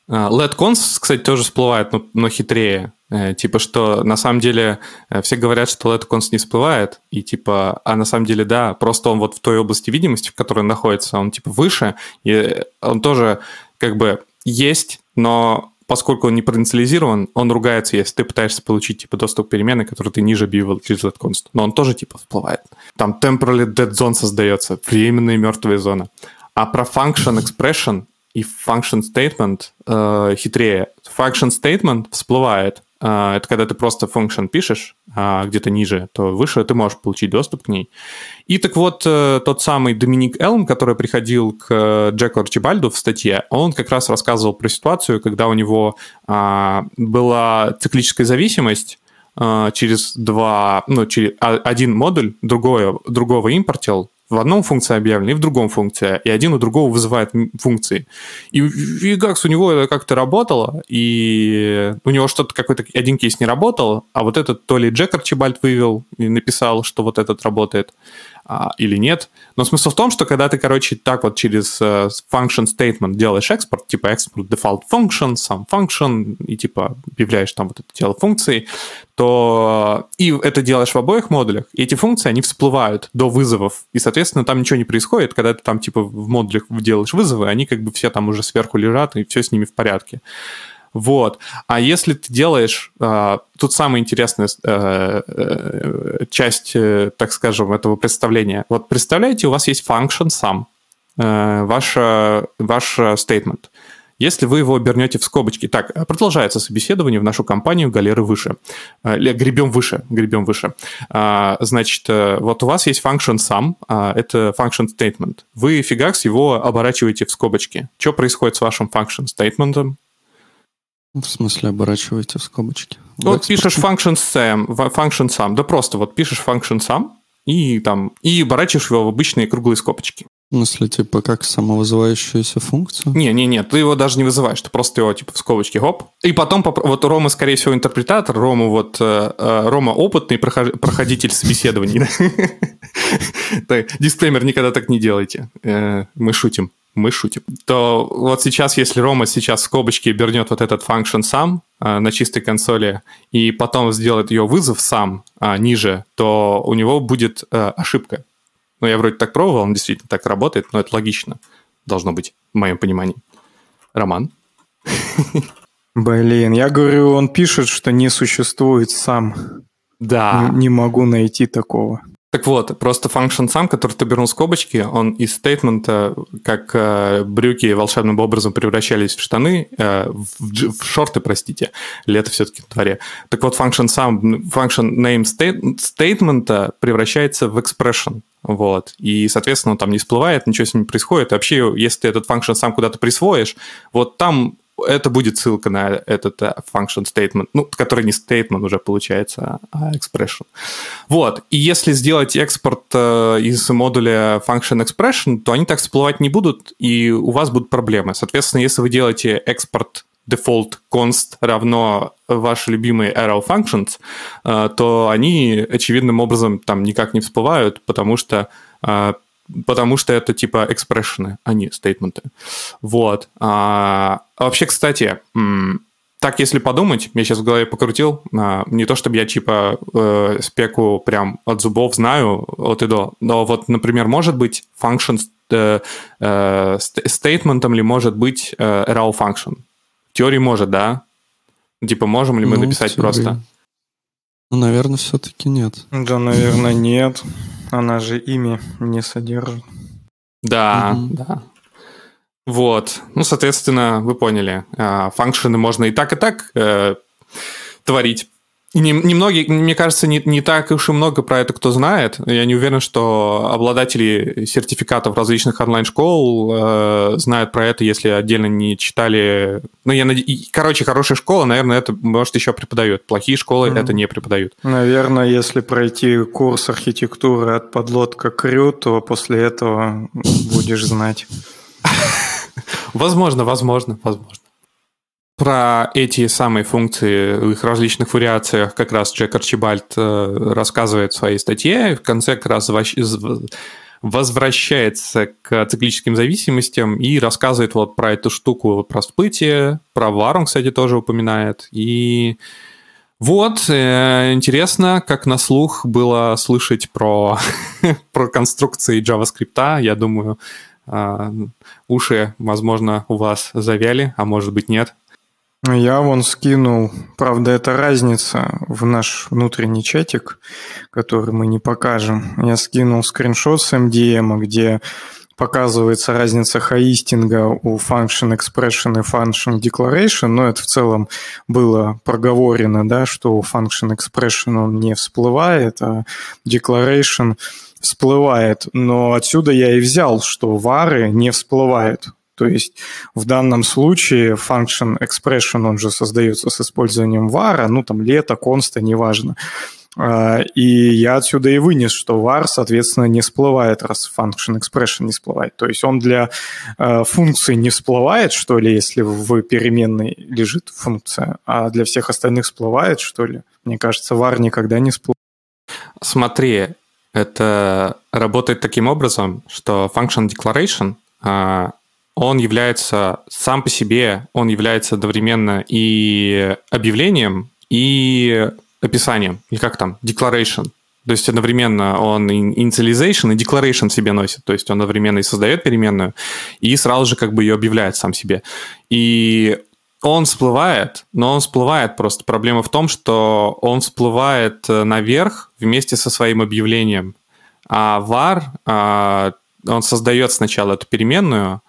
LetCons, кстати, тоже всплывает, но, но хитрее. Э, типа, что на самом деле э, все говорят, что LetCons не всплывает, и типа, а на самом деле да, просто он вот в той области видимости, в которой он находится, он типа выше, и он тоже как бы есть, но поскольку он не проинициализирован, он ругается, если ты пытаешься получить типа доступ к переменной, которую ты ниже объявил через этот const. Но он тоже типа всплывает. Там temporary dead zone создается, временная мертвая зона. А про function expression и function statement э, хитрее. Function statement всплывает, это когда ты просто function пишешь а, где-то ниже, то выше ты можешь получить доступ к ней. И так вот, э, тот самый Доминик Элм, который приходил к э, Джеку Арчибальду в статье, он как раз рассказывал про ситуацию, когда у него а, была циклическая зависимость, через два, ну, через один модуль другое, другого импортил, в одном функции объявлена, и в другом функция, и один у другого вызывает функции. И Vigax у него это как-то работало, и у него что-то какой-то один кейс не работал, а вот этот то ли Джек Арчибальд вывел и написал, что вот этот работает, а, или нет. Но смысл в том, что когда ты, короче, так вот через uh, function statement делаешь экспорт, типа export default function, sum function, и типа объявляешь там вот это дело функции, то и это делаешь в обоих модулях, и эти функции, они всплывают до вызовов, и, соответственно, там ничего не происходит, когда ты там типа в модулях делаешь вызовы, они как бы все там уже сверху лежат, и все с ними в порядке. Вот. А если ты делаешь... Э, тут самая интересная э, э, часть, э, так скажем, этого представления. Вот представляете, у вас есть function sum, э, ваш, statement. Если вы его обернете в скобочки, так, продолжается собеседование в нашу компанию «Галеры выше». Гребем выше, гребем выше. А, значит, вот у вас есть function а, это function statement. Вы фигакс его оборачиваете в скобочки. Что происходит с вашим function statement? В смысле оборачиваете в скобочки? Вот в пишешь function sum, function sum, да просто вот пишешь function sum и там и оборачиваешь его в обычные круглые скобочки. В смысле, типа, как самовызывающуюся функцию? Не, не, не, ты его даже не вызываешь, ты просто его, типа, в скобочке, хоп. И потом, вот Рома, скорее всего, интерпретатор, Рома вот, э, э, Рома опытный проходитель собеседований. Дисклеймер, никогда так не делайте. Э, мы шутим мы шутим, то вот сейчас, если Рома сейчас в скобочке бернет вот этот function сам а, на чистой консоли и потом сделает ее вызов сам а, ниже, то у него будет а, ошибка. Ну, я вроде так пробовал, он действительно так работает, но это логично. Должно быть, в моем понимании. Роман? Блин, я говорю, он пишет, что не существует сам. Да. Не, не могу найти такого. Так вот, просто function сам, который ты бернул скобочки, он из стейтмента, как э, брюки волшебным образом превращались в штаны, э, в, в шорты, простите, лето все-таки в дворе. Так вот, function сам, function name state, стейтмента превращается в expression. Вот. И, соответственно, он там не всплывает, ничего с ним не происходит. И вообще, если ты этот function сам куда-то присвоишь, вот там это будет ссылка на этот uh, function statement, ну, который не statement уже получается, а expression. Вот. И если сделать экспорт uh, из модуля function expression, то они так всплывать не будут, и у вас будут проблемы. Соответственно, если вы делаете экспорт default const равно ваши любимые arrow functions, uh, то они очевидным образом там никак не всплывают, потому что потому что это типа экспрессионы, а не стейтменты. Вот. А, вообще, кстати, так если подумать, я сейчас в голове покрутил, а, не то чтобы я типа э, спеку прям от зубов знаю от и до, но вот, например, может быть function э, э, стейтментом ли может быть э, raw function? В теории может, да? Типа можем ли мы ну, написать просто? Ну, наверное, все-таки нет. Да, наверное, нет. Она же имя не содержит. Да, угу. да. Вот. Ну, соответственно, вы поняли. А, функшены можно и так, и так э, творить. Немногие, мне кажется, не, не так уж и много про это кто знает. Я не уверен, что обладатели сертификатов различных онлайн-школ э, знают про это, если отдельно не читали. Ну, я над... Короче, хорошая школа, наверное, это, может, еще преподают. Плохие школы mm. это не преподают. Наверное, если пройти курс архитектуры от подлодка Крю, то после этого будешь знать. Возможно, возможно, возможно. Про эти самые функции в их различных вариациях как раз Джек Арчибальд э, рассказывает в своей статье. В конце как раз возвращается к циклическим зависимостям и рассказывает вот про эту штуку, про всплытие, про Варум, кстати, тоже упоминает. И вот, э, интересно, как на слух было слышать про, про конструкции JavaScript. Я думаю, э, уши, возможно, у вас завяли, а может быть нет. Я вон скинул, правда, это разница в наш внутренний чатик, который мы не покажем. Я скинул скриншот с MDM, где показывается разница хаистинга у function expression и function declaration, но это в целом было проговорено, да, что function expression он не всплывает, а declaration всплывает. Но отсюда я и взял, что вары не всплывают. То есть в данном случае function expression, он же создается с использованием var, ну там лето, конста, неважно. А, и я отсюда и вынес, что var, соответственно, не всплывает, раз function expression не всплывает. То есть он для а, функции не всплывает, что ли, если в переменной лежит функция, а для всех остальных всплывает, что ли? Мне кажется, var никогда не всплывает. Смотри, это работает таким образом, что function declaration а, он является сам по себе, он является одновременно и объявлением, и описанием, или как там, declaration. То есть одновременно он initialization и declaration себе носит. То есть он одновременно и создает переменную, и сразу же как бы ее объявляет сам себе. И он всплывает, но он всплывает просто. Проблема в том, что он всплывает э, наверх вместе со своим объявлением. А var, а, он создает сначала эту переменную,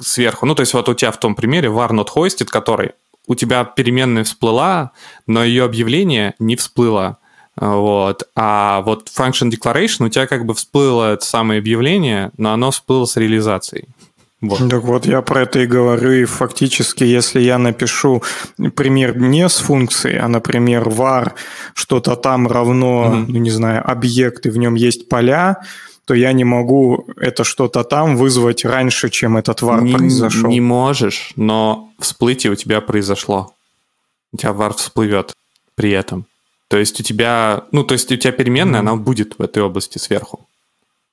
сверху. Ну, то есть вот у тебя в том примере var not hosted, который у тебя переменная всплыла, но ее объявление не всплыло. Вот. А вот function declaration у тебя как бы всплыло это самое объявление, но оно всплыло с реализацией. Вот. Так вот, я про это и говорю, и фактически, если я напишу пример не с функцией, а, например, var, что-то там равно, mm-hmm. ну, не знаю, объект, и в нем есть поля, то я не могу это что-то там вызвать раньше, чем этот var не, произошел. Не можешь, но всплытие у тебя произошло. У тебя var всплывет при этом. То есть у тебя, ну, то есть у тебя переменная, mm. она будет в этой области сверху.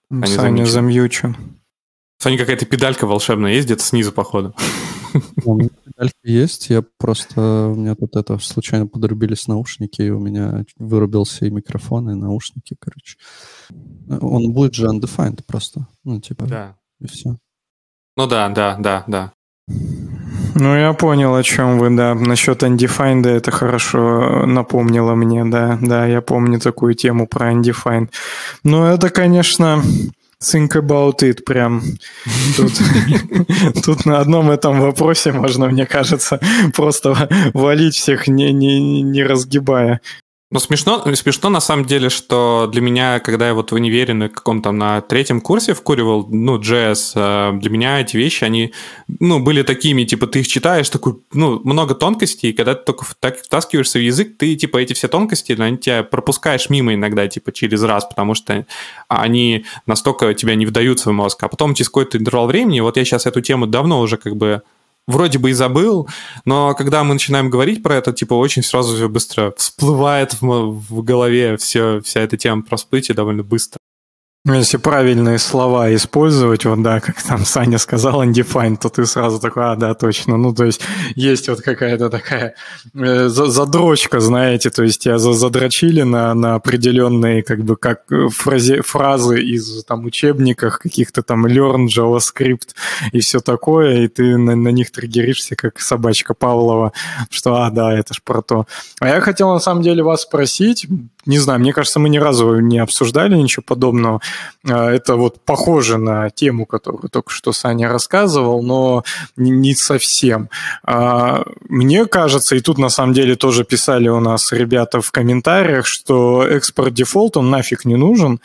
А Саня замьючен. Саня какая-то педалька волшебная есть где-то снизу, походу. Педальки есть, я просто... У меня тут это случайно подрубились наушники, и у меня вырубился и микрофон, и наушники, короче. Он будет же undefined просто. Ну, типа, да. и все. Ну да, да, да, да. Ну, я понял, о чем вы, да. Насчет undefined это хорошо напомнило мне, да. Да, я помню такую тему про undefined. Ну, это, конечно, think about it прям. Тут, тут на одном этом вопросе можно, мне кажется, просто валить всех, не, не, не разгибая. Ну, смешно, смешно на самом деле, что для меня, когда я вот в универе на каком-то на третьем курсе вкуривал, ну, JS, э, для меня эти вещи, они, ну, были такими, типа, ты их читаешь, такой, ну, много тонкостей, и когда ты только так втаскиваешься в язык, ты, типа, эти все тонкости, они тебя пропускаешь мимо иногда, типа, через раз, потому что они настолько тебя не вдаются в мозг, а потом через какой-то интервал времени, вот я сейчас эту тему давно уже как бы вроде бы и забыл, но когда мы начинаем говорить про это, типа, очень сразу все быстро всплывает в, в голове все, вся эта тема про всплытие довольно быстро. Ну, если правильные слова использовать, вот да, как там Саня сказал, undefined, то ты сразу такой, а, да, точно. Ну, то есть есть вот какая-то такая э, задрочка, знаете, то есть тебя задрочили на, на определенные, как бы, как фразе, фразы из там учебниках, каких-то там learn, JavaScript и все такое, и ты на, на них триггеришься, как собачка Павлова, что, а, да, это ж про то. А я хотел, на самом деле, вас спросить, не знаю, мне кажется, мы ни разу не обсуждали ничего подобного, это вот похоже на тему, которую только что Саня рассказывал, но не совсем. А, мне кажется, и тут на самом деле тоже писали у нас ребята в комментариях, что экспорт дефолт, он нафиг не нужен,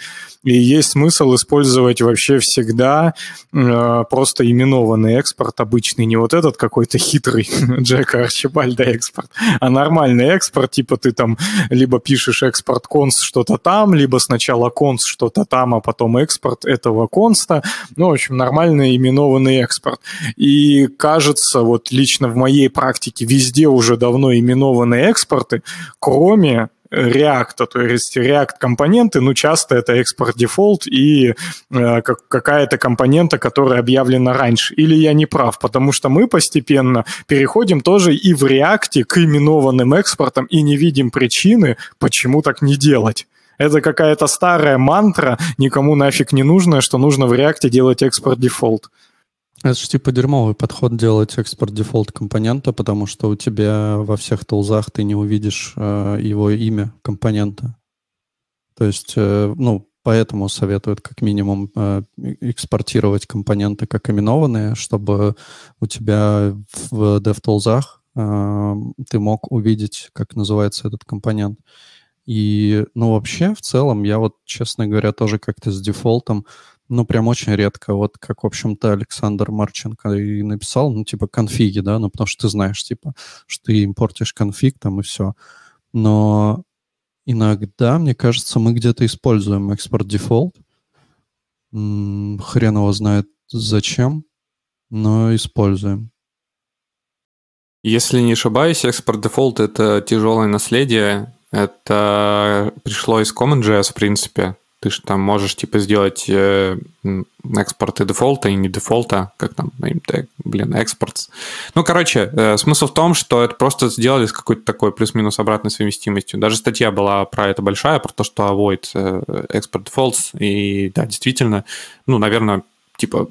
и есть смысл использовать вообще всегда э, просто именованный экспорт обычный, не вот этот какой-то хитрый Джека Арчибальда экспорт, а нормальный экспорт, типа ты там либо пишешь экспорт конст что-то там, либо сначала конст что-то там, а потом экспорт этого конста. Ну, в общем, нормальный именованный экспорт. И кажется, вот лично в моей практике везде уже давно именованные экспорты, кроме React, то есть React компоненты, ну, часто это export default и э, какая-то компонента, которая объявлена раньше. Или я не прав, потому что мы постепенно переходим тоже и в React к именованным экспортам и не видим причины, почему так не делать. Это какая-то старая мантра, никому нафиг не нужная, что нужно в React делать export default. Это же типа дерьмовый подход делать export default компонента, потому что у тебя во всех тулзах ты не увидишь э, его имя компонента. То есть, э, ну, поэтому советуют как минимум э, экспортировать компоненты как именованные, чтобы у тебя в DevTools э, ты мог увидеть, как называется этот компонент. И, ну, вообще, в целом, я вот, честно говоря, тоже как-то с дефолтом ну, прям очень редко. Вот как, в общем-то, Александр Марченко и написал, ну, типа, конфиги, да, ну, потому что ты знаешь, типа, что ты импортишь конфиг там и все. Но иногда, мне кажется, мы где-то используем export default. Хрен его знает зачем, но используем. Если не ошибаюсь, экспорт дефолт — это тяжелое наследие. Это пришло из CommonJS, в принципе. Ты же там можешь типа сделать э, экспорты дефолта и не дефолта, как там, блин, экспорт. Ну, короче, э, смысл в том, что это просто сделали с какой-то такой плюс-минус обратной совместимостью. Даже статья была про это большая, про то, что avoid э, экспорт defaults, и да, действительно, ну, наверное, типа,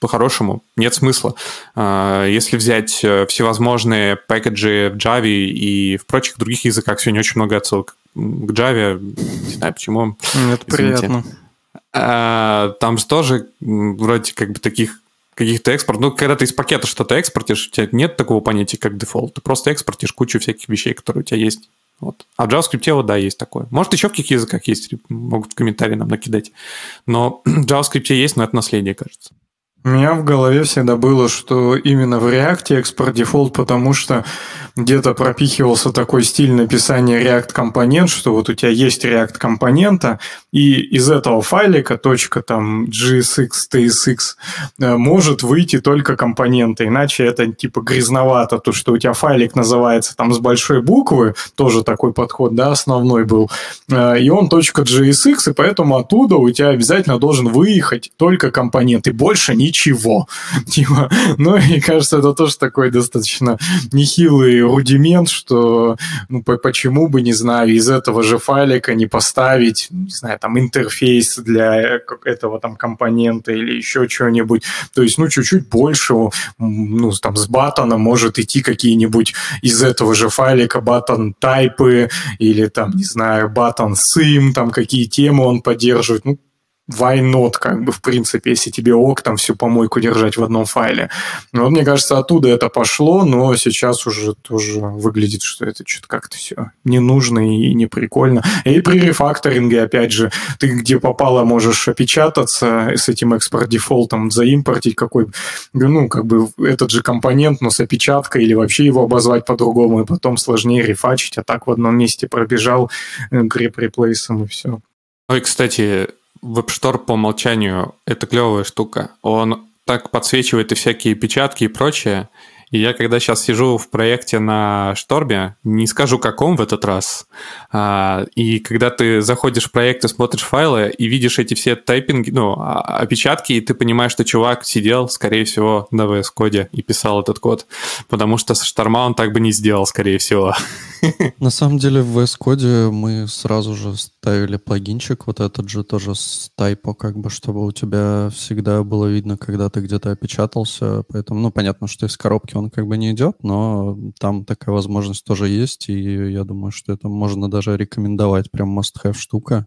по-хорошему, нет смысла. А, если взять э, всевозможные пакеджи в Java и в прочих других языках, сегодня очень много отсылок к Java, не знаю почему. Это приятно. А, там же тоже вроде как бы таких каких-то экспорт. Ну, когда ты из пакета что-то экспортишь, у тебя нет такого понятия, как дефолт. Ты просто экспортишь кучу всяких вещей, которые у тебя есть. Вот. А в JavaScript, вот, да, есть такое. Может, еще в каких языках есть, могут в комментарии нам накидать. Но в JavaScript есть, но это наследие, кажется. У меня в голове всегда было, что именно в React export default, потому что где-то пропихивался такой стиль написания React компонент, что вот у тебя есть React компонента, и из этого файлика точка там GSX, TSX э, может выйти только компоненты, иначе это типа грязновато, то, что у тебя файлик называется там с большой буквы, тоже такой подход, да, основной был, э, и он точка .gsx, и поэтому оттуда у тебя обязательно должен выехать только компонент, и больше ничего. Типа, ну, и кажется, это тоже такой достаточно нехилый рудимент, что ну, почему бы, не знаю, из этого же файлика не поставить, не знаю, там интерфейс для этого там компонента или еще чего-нибудь. То есть, ну, чуть-чуть больше, ну, там с батона может идти какие-нибудь из этого же файлика батон тайпы или там, не знаю, батон sim, там какие темы он поддерживает. Ну, why not, как бы, в принципе, если тебе ок, там всю помойку держать в одном файле. Но мне кажется, оттуда это пошло, но сейчас уже тоже выглядит, что это что-то как-то все не нужно и не прикольно. И при рефакторинге, опять же, ты где попало можешь опечататься с этим экспорт-дефолтом, заимпортить какой, ну, как бы этот же компонент, но с опечаткой или вообще его обозвать по-другому, и потом сложнее рефачить, а так в одном месте пробежал э, реплейсом и все. Ой, кстати, WebStore по умолчанию – это клевая штука. Он так подсвечивает и всякие печатки и прочее. И я когда сейчас сижу в проекте на Шторме, не скажу каком в этот раз, а, и когда ты заходишь в проект и смотришь файлы и видишь эти все тайпинги, ну, а, опечатки, и ты понимаешь, что чувак сидел, скорее всего, на VS Code и писал этот код, потому что со Шторма он так бы не сделал, скорее всего. На самом деле в VS Code мы сразу же ставили плагинчик, вот этот же тоже с тайпо, как бы, чтобы у тебя всегда было видно, когда ты где-то опечатался, поэтому, ну, понятно, что из коробки он как бы не идет, но там такая возможность тоже есть, и я думаю, что это можно даже рекомендовать, прям must-have штука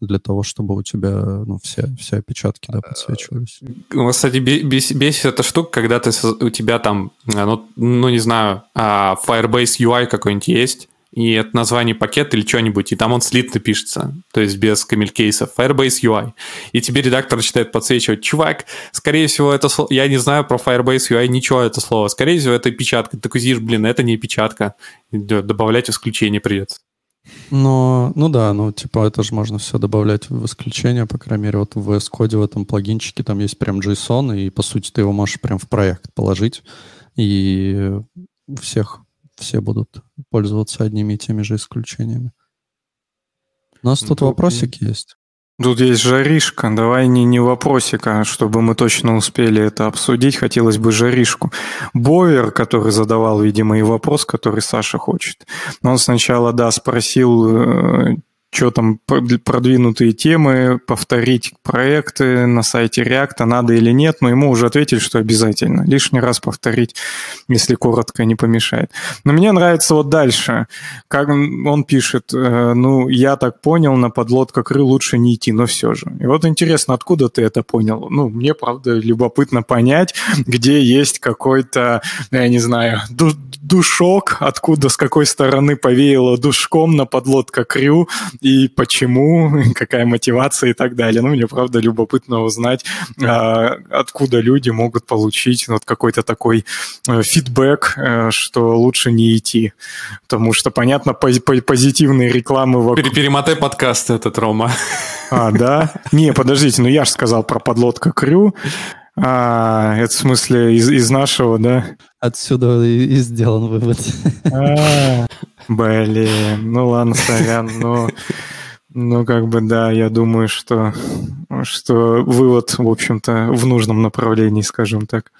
для того, чтобы у тебя ну, все, все опечатки да, подсвечивались. Ну, кстати, бесит эта штука, когда ты, у тебя там, ну, ну не знаю, а, Firebase UI какой-нибудь есть, и это название пакета или что-нибудь, и там он слитно пишется, то есть без камелькейсов, Firebase UI. И тебе редактор начинает подсвечивать, чувак, скорее всего, это слово, я не знаю про Firebase UI ничего это слово, скорее всего, это печатка. Ты такой блин, это не печатка, добавлять исключение придется. Но, ну да, ну типа это же можно все добавлять в исключение, по крайней мере, вот в VS Code в этом плагинчике там есть прям JSON, и по сути ты его можешь прям в проект положить, и всех все будут пользоваться одними и теми же исключениями. У нас тут вопросик есть. Тут есть жаришка. Давай не, не вопросик, а чтобы мы точно успели это обсудить, хотелось бы жаришку. Бовер, который задавал, видимо, и вопрос, который Саша хочет. Он сначала, да, спросил, э, что там продвинутые темы, повторить проекты на сайте React, надо или нет, но ему уже ответили, что обязательно. Лишний раз повторить, если коротко, не помешает. Но мне нравится вот дальше, как он пишет, э, ну, я так понял, на подлодка крыл лучше не идти, но все же. И вот интересно, откуда ты это понял? Ну, мне, правда, любопытно понять, где есть какой-то, я не знаю, душок, откуда, с какой стороны повеяло душком на подлодка крю, и почему, какая мотивация и так далее. Ну, мне, правда, любопытно узнать, а, откуда люди могут получить вот какой-то такой э, фидбэк, э, что лучше не идти. Потому что, понятно, позитивные рекламы вокруг... Перемотай подкаст этот, Рома. А, да? Не, подождите, ну я же сказал про подлодка Крю. А, это в смысле из, из нашего, да? Отсюда и, и сделан вывод. А, блин, ну ладно, сорян, но... Ну, как бы, да, я думаю, что, что вывод, в общем-то, в нужном направлении, скажем так.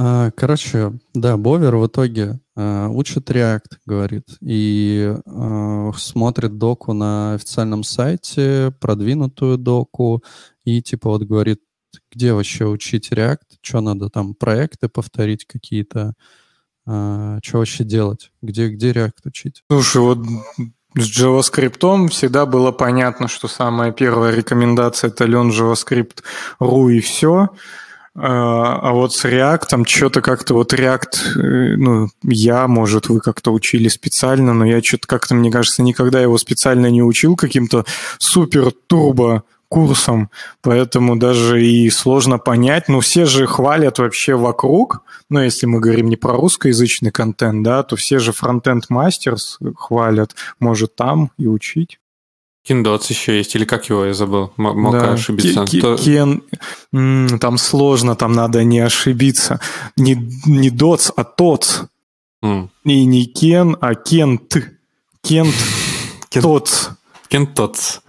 А, короче, да, Бовер в итоге uh, учит React, говорит, и uh, смотрит доку на официальном сайте, продвинутую доку, и типа вот говорит, где вообще учить React, что надо там, проекты повторить какие-то, а, что вообще делать, где, где React учить? Слушай, вот с JavaScript всегда было понятно, что самая первая рекомендация это лен JavaScript RU и все. А, а вот с React, что-то как-то вот React, э, ну, я, может, вы как-то учили специально, но я что-то как-то, мне кажется, никогда его специально не учил каким-то супер-турбо курсом, поэтому даже и сложно понять. Но все же хвалят вообще вокруг, ну, если мы говорим не про русскоязычный контент, да, то все же фронтенд мастерс хвалят, может там и учить. Киндотс еще есть, или как его я забыл, мог да. ошибиться. Кен, там сложно, там надо не ошибиться. Не, не дотс, а тотс. Mm. И не кен, а кент. Кент, тотс. Кент тотс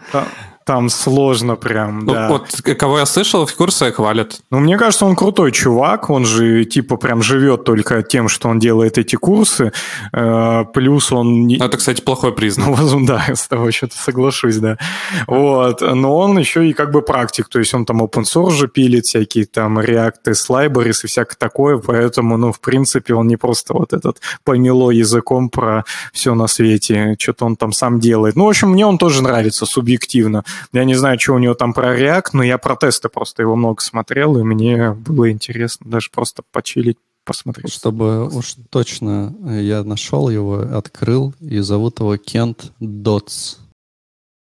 там сложно прям, ну, да. Вот кого я слышал, в курсе хвалят. Ну, мне кажется, он крутой чувак, он же типа прям живет только тем, что он делает эти курсы, э, плюс он... Ну, это, кстати, плохой признак. Ну, да, с тобой что-то соглашусь, да. Вот, но он еще и как бы практик, то есть он там open source же пилит, всякие там React, Libraries и всякое такое, поэтому, ну, в принципе, он не просто вот этот помело языком про все на свете, что-то он там сам делает. Ну, в общем, мне он тоже нравится субъективно. Я не знаю, что у него там про React, но я про тесты просто его много смотрел, и мне было интересно даже просто почилить, посмотреть. Чтобы уж точно я нашел его, открыл, и зовут его Кент Дотс.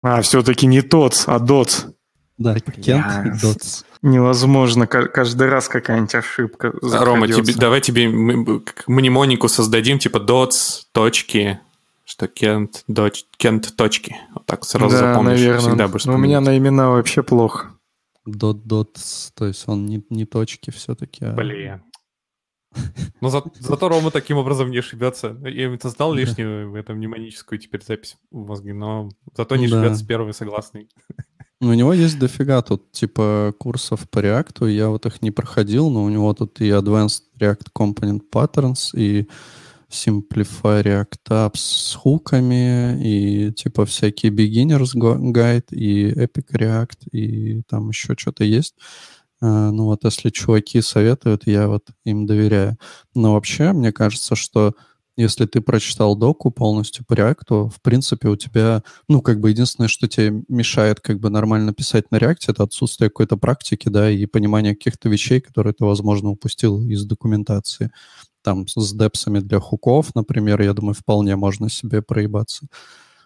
А, все-таки не Дотс, а Дотс. Да, Кент yes. Дотс. Невозможно, каждый раз какая-нибудь ошибка. Рома, тебе, давай тебе мнемонику создадим, типа dots, точки, что Кент, доч, Кент точки. Вот так сразу да, запомнишь. Наверное. Всегда будешь Но у меня на имена вообще плохо. Дот, дот, то есть он не, не точки все-таки. А... Блин. Ну, за, зато Рома таким образом не ошибется. Я это знал лишнюю в этом мнемоническую теперь запись в мозге, но зато не да. ошибется первый согласный. Ну, у него есть дофига тут, типа, курсов по React. Я вот их не проходил, но у него тут и Advanced React Component Patterns, и Simplify React Apps с хуками, и типа всякие Beginners Guide, и Epic React, и там еще что-то есть. Uh, ну вот если чуваки советуют, я вот им доверяю. Но вообще, мне кажется, что если ты прочитал доку полностью по React, в принципе, у тебя, ну, как бы единственное, что тебе мешает как бы нормально писать на React, это отсутствие какой-то практики, да, и понимания каких-то вещей, которые ты, возможно, упустил из документации там с депсами для хуков, например, я думаю, вполне можно себе проебаться.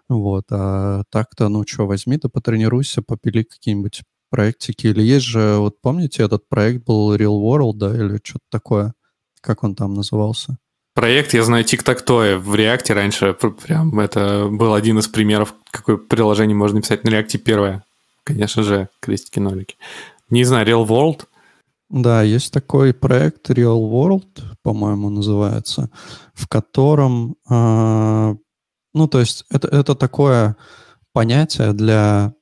Вот, а так-то, ну что, возьми да потренируйся, попили какие-нибудь проектики. Или есть же, вот помните, этот проект был Real World, да, или что-то такое? Как он там назывался? Проект, я знаю, TikTok в React раньше, прям это был один из примеров, какое приложение можно писать на React первое. Конечно же, крестики-нолики. Не знаю, Real World, да, есть такой проект Real World, по-моему, называется, в котором, э, ну, то есть это, это такое понятие для...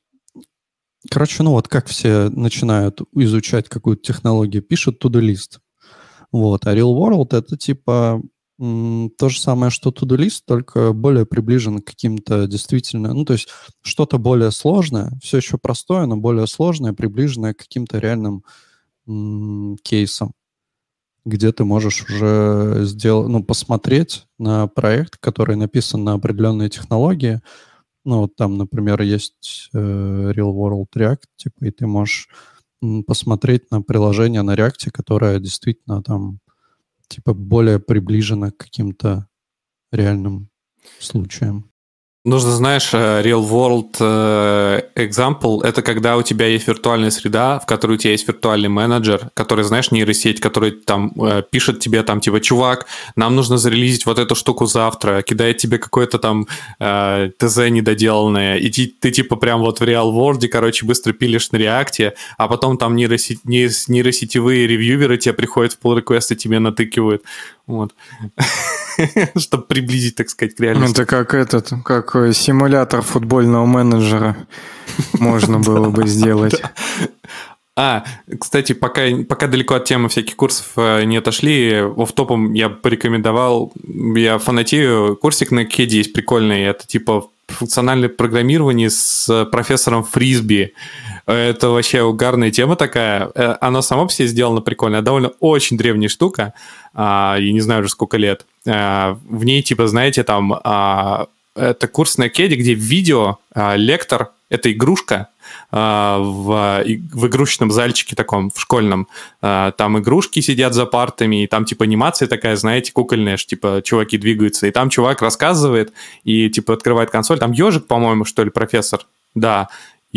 Короче, ну вот как все начинают изучать какую-то технологию, пишут to-do. Вот, а Real World это типа то же самое, что to-do только более приближен к каким-то действительно, ну, то есть что-то более сложное, все еще простое, но более сложное, приближенное к каким-то реальным кейсам, где ты можешь уже сделать, ну, посмотреть на проект, который написан на определенные технологии. Ну, вот там, например, есть э, Real World React, типа, и ты можешь посмотреть на приложение на React, которое действительно там типа более приближена к каким-то реальным случаям. Нужно, знаешь, э, real world э, example — это когда у тебя есть виртуальная среда, в которой у тебя есть виртуальный менеджер, который, знаешь, нейросеть, который там э, пишет тебе там типа, чувак, нам нужно зарелизить вот эту штуку завтра, кидает тебе какое-то там э, ТЗ недоделанное, и ты, ты типа прям вот в real world, короче, быстро пилишь на реакте, а потом там нейросеть, нейросетевые ревьюверы тебе приходят в pull request и тебе натыкивают. Вот. Чтобы приблизить, так сказать, к реальности. Это как этот, как симулятор футбольного менеджера можно было бы сделать. А, кстати, пока, пока далеко от темы всяких курсов э, не отошли, офтопом я порекомендовал, я фанатею, курсик на Кеде есть прикольный, это типа функциональное программирование с профессором Фрисби. Это вообще угарная тема такая. Э, она сама по себе сделана прикольно. Довольно очень древняя штука. А, я не знаю уже сколько лет. А, в ней, типа, знаете, там... А, это курс на Кеде, где видео, лектор — это игрушка, в, в игрушечном зальчике таком, в школьном. Там игрушки сидят за партами, и там типа анимация такая, знаете, кукольная, что типа чуваки двигаются. И там чувак рассказывает и типа открывает консоль. Там ежик, по-моему, что ли, профессор. Да,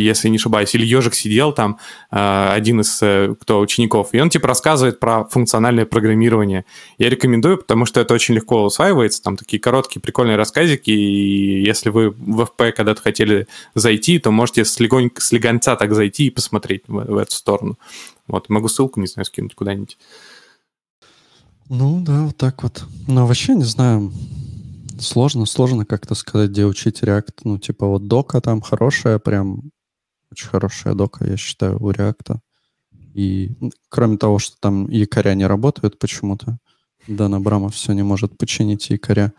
если не ошибаюсь, или ежик сидел там, э, один из э, кто учеников, и он типа рассказывает про функциональное программирование. Я рекомендую, потому что это очень легко усваивается, там такие короткие прикольные рассказики, и если вы в FP когда-то хотели зайти, то можете с, легонько, с легонца так зайти и посмотреть в, в эту сторону. Вот, могу ссылку, не знаю, скинуть куда-нибудь. Ну да, вот так вот. Но вообще не знаю, сложно, сложно как-то сказать, где учить React. Ну, типа вот дока там хорошая, прям очень хорошая дока, я считаю, у React. И кроме того, что там якоря не работают почему-то, Дан Абрамов все не может починить якоря.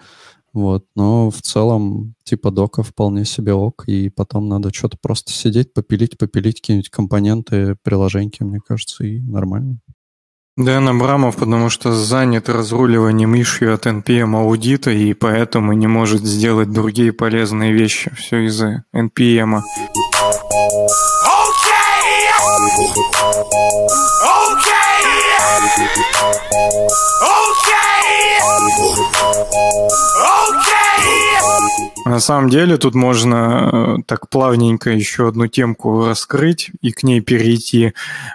Вот. Но в целом, типа дока вполне себе ок, и потом надо что-то просто сидеть, попилить, попилить, какие-нибудь компоненты, приложеньки, мне кажется, и нормально. Дэн Абрамов, потому что занят разруливанием ишью от NPM аудита, и поэтому не может сделать другие полезные вещи. Все из-за NPM. Okay! На самом деле тут можно э, так плавненько еще одну темку раскрыть и к ней перейти э,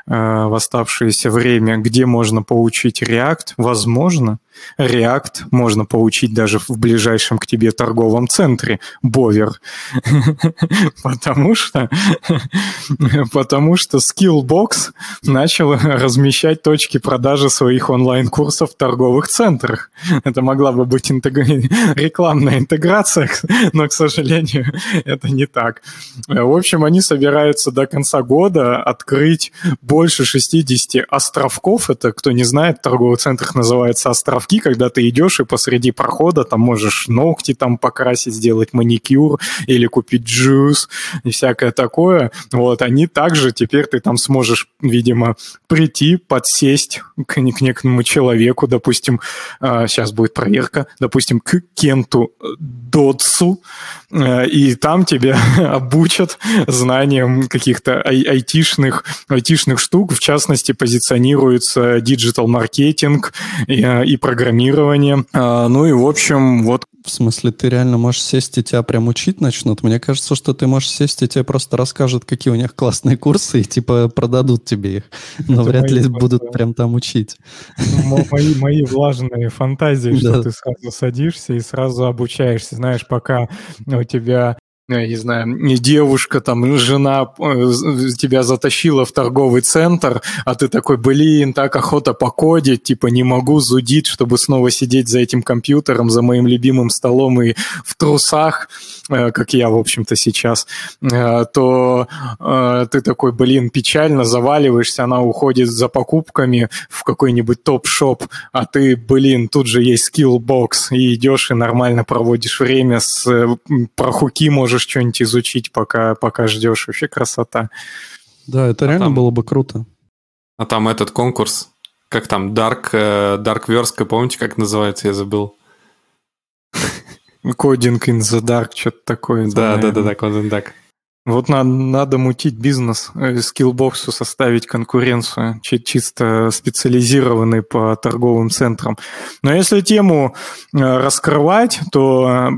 в оставшееся время, где можно получить React. Возможно, React можно получить даже в ближайшем к тебе торговом центре, Бовер. Потому что, потому что Skillbox начал размещать точки продажи своих онлайн-курсов в торговых центрах. Это могла бы быть рекламная интеграция, но, к сожалению, это не так. В общем, они собираются до конца года открыть больше 60 островков. Это, кто не знает, в торговых центрах называется островки, когда ты идешь и посреди прохода там можешь ногти там покрасить, сделать маникюр или купить джус и всякое такое. Вот, они также теперь ты там сможешь, видимо, прийти, подсесть к, к некому человеку, допустим, сейчас а, будет проверка, допустим, к Кенту Додсу, Э, и там тебя обучат знаниям каких-то ай- айтишных, айтишных штук, в частности, позиционируется диджитал-маркетинг и, э, и программирование. А, ну и, в общем, вот в смысле, ты реально можешь сесть и тебя прям учить начнут? Мне кажется, что ты можешь сесть и тебе просто расскажут, какие у них классные курсы, и типа продадут тебе их. Но Это вряд ли будут прям там учить. Ну, мои, мои влажные фантазии, что ты сразу садишься и сразу обучаешься. Знаешь, пока у тебя я не знаю, девушка, там, жена э, тебя затащила в торговый центр, а ты такой, блин, так охота покодить, типа, не могу, зудить, чтобы снова сидеть за этим компьютером, за моим любимым столом и в трусах, э, как я, в общем-то, сейчас, э, то ты такой, блин, печально заваливаешься, она уходит за покупками в какой-нибудь Topshop, а ты, блин, тут же есть Skillbox, и идешь и нормально проводишь время про хуки можешь можешь что-нибудь изучить, пока, пока ждешь. Вообще красота. Да, это а реально там, было бы круто. А там этот конкурс, как там, Dark, э, Dark Verse, помните, как называется, я забыл. Coding in the Dark, что-то такое. Да, да, да, да, Coding Dark. Вот надо, надо мутить бизнес, э, скиллбоксу составить конкуренцию, чисто специализированный по торговым центрам. Но если тему э, раскрывать, то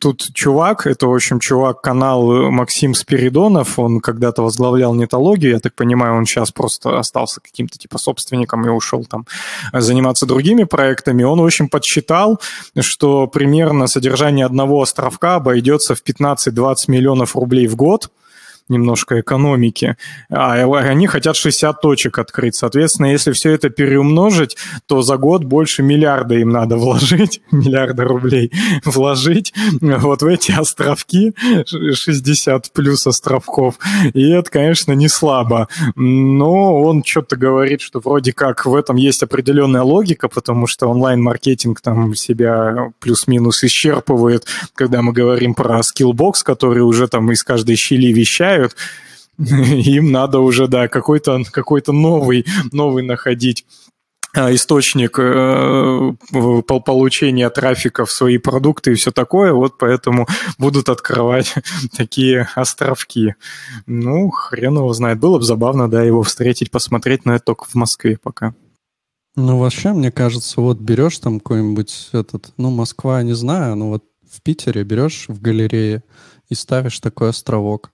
тут чувак, это, в общем, чувак, канал Максим Спиридонов, он когда-то возглавлял нетологию, я так понимаю, он сейчас просто остался каким-то типа собственником и ушел там заниматься другими проектами. Он, в общем, подсчитал, что примерно содержание одного островка обойдется в 15-20 миллионов рублей в год, немножко экономики, а они хотят 60 точек открыть. Соответственно, если все это переумножить, то за год больше миллиарда им надо вложить, миллиарда рублей вложить вот в эти островки, 60 плюс островков. И это, конечно, не слабо. Но он что-то говорит, что вроде как в этом есть определенная логика, потому что онлайн-маркетинг там себя плюс-минус исчерпывает, когда мы говорим про Skillbox, который уже там из каждой щели вещает, помогают, им надо уже, да, какой-то какой новый, новый находить а, источник э, получения трафика в свои продукты и все такое, вот поэтому будут открывать такие островки. Ну, хрен его знает. Было бы забавно, да, его встретить, посмотреть, но это только в Москве пока. Ну, вообще, мне кажется, вот берешь там какой-нибудь этот, ну, Москва, не знаю, ну вот в Питере берешь в галерее и ставишь такой островок.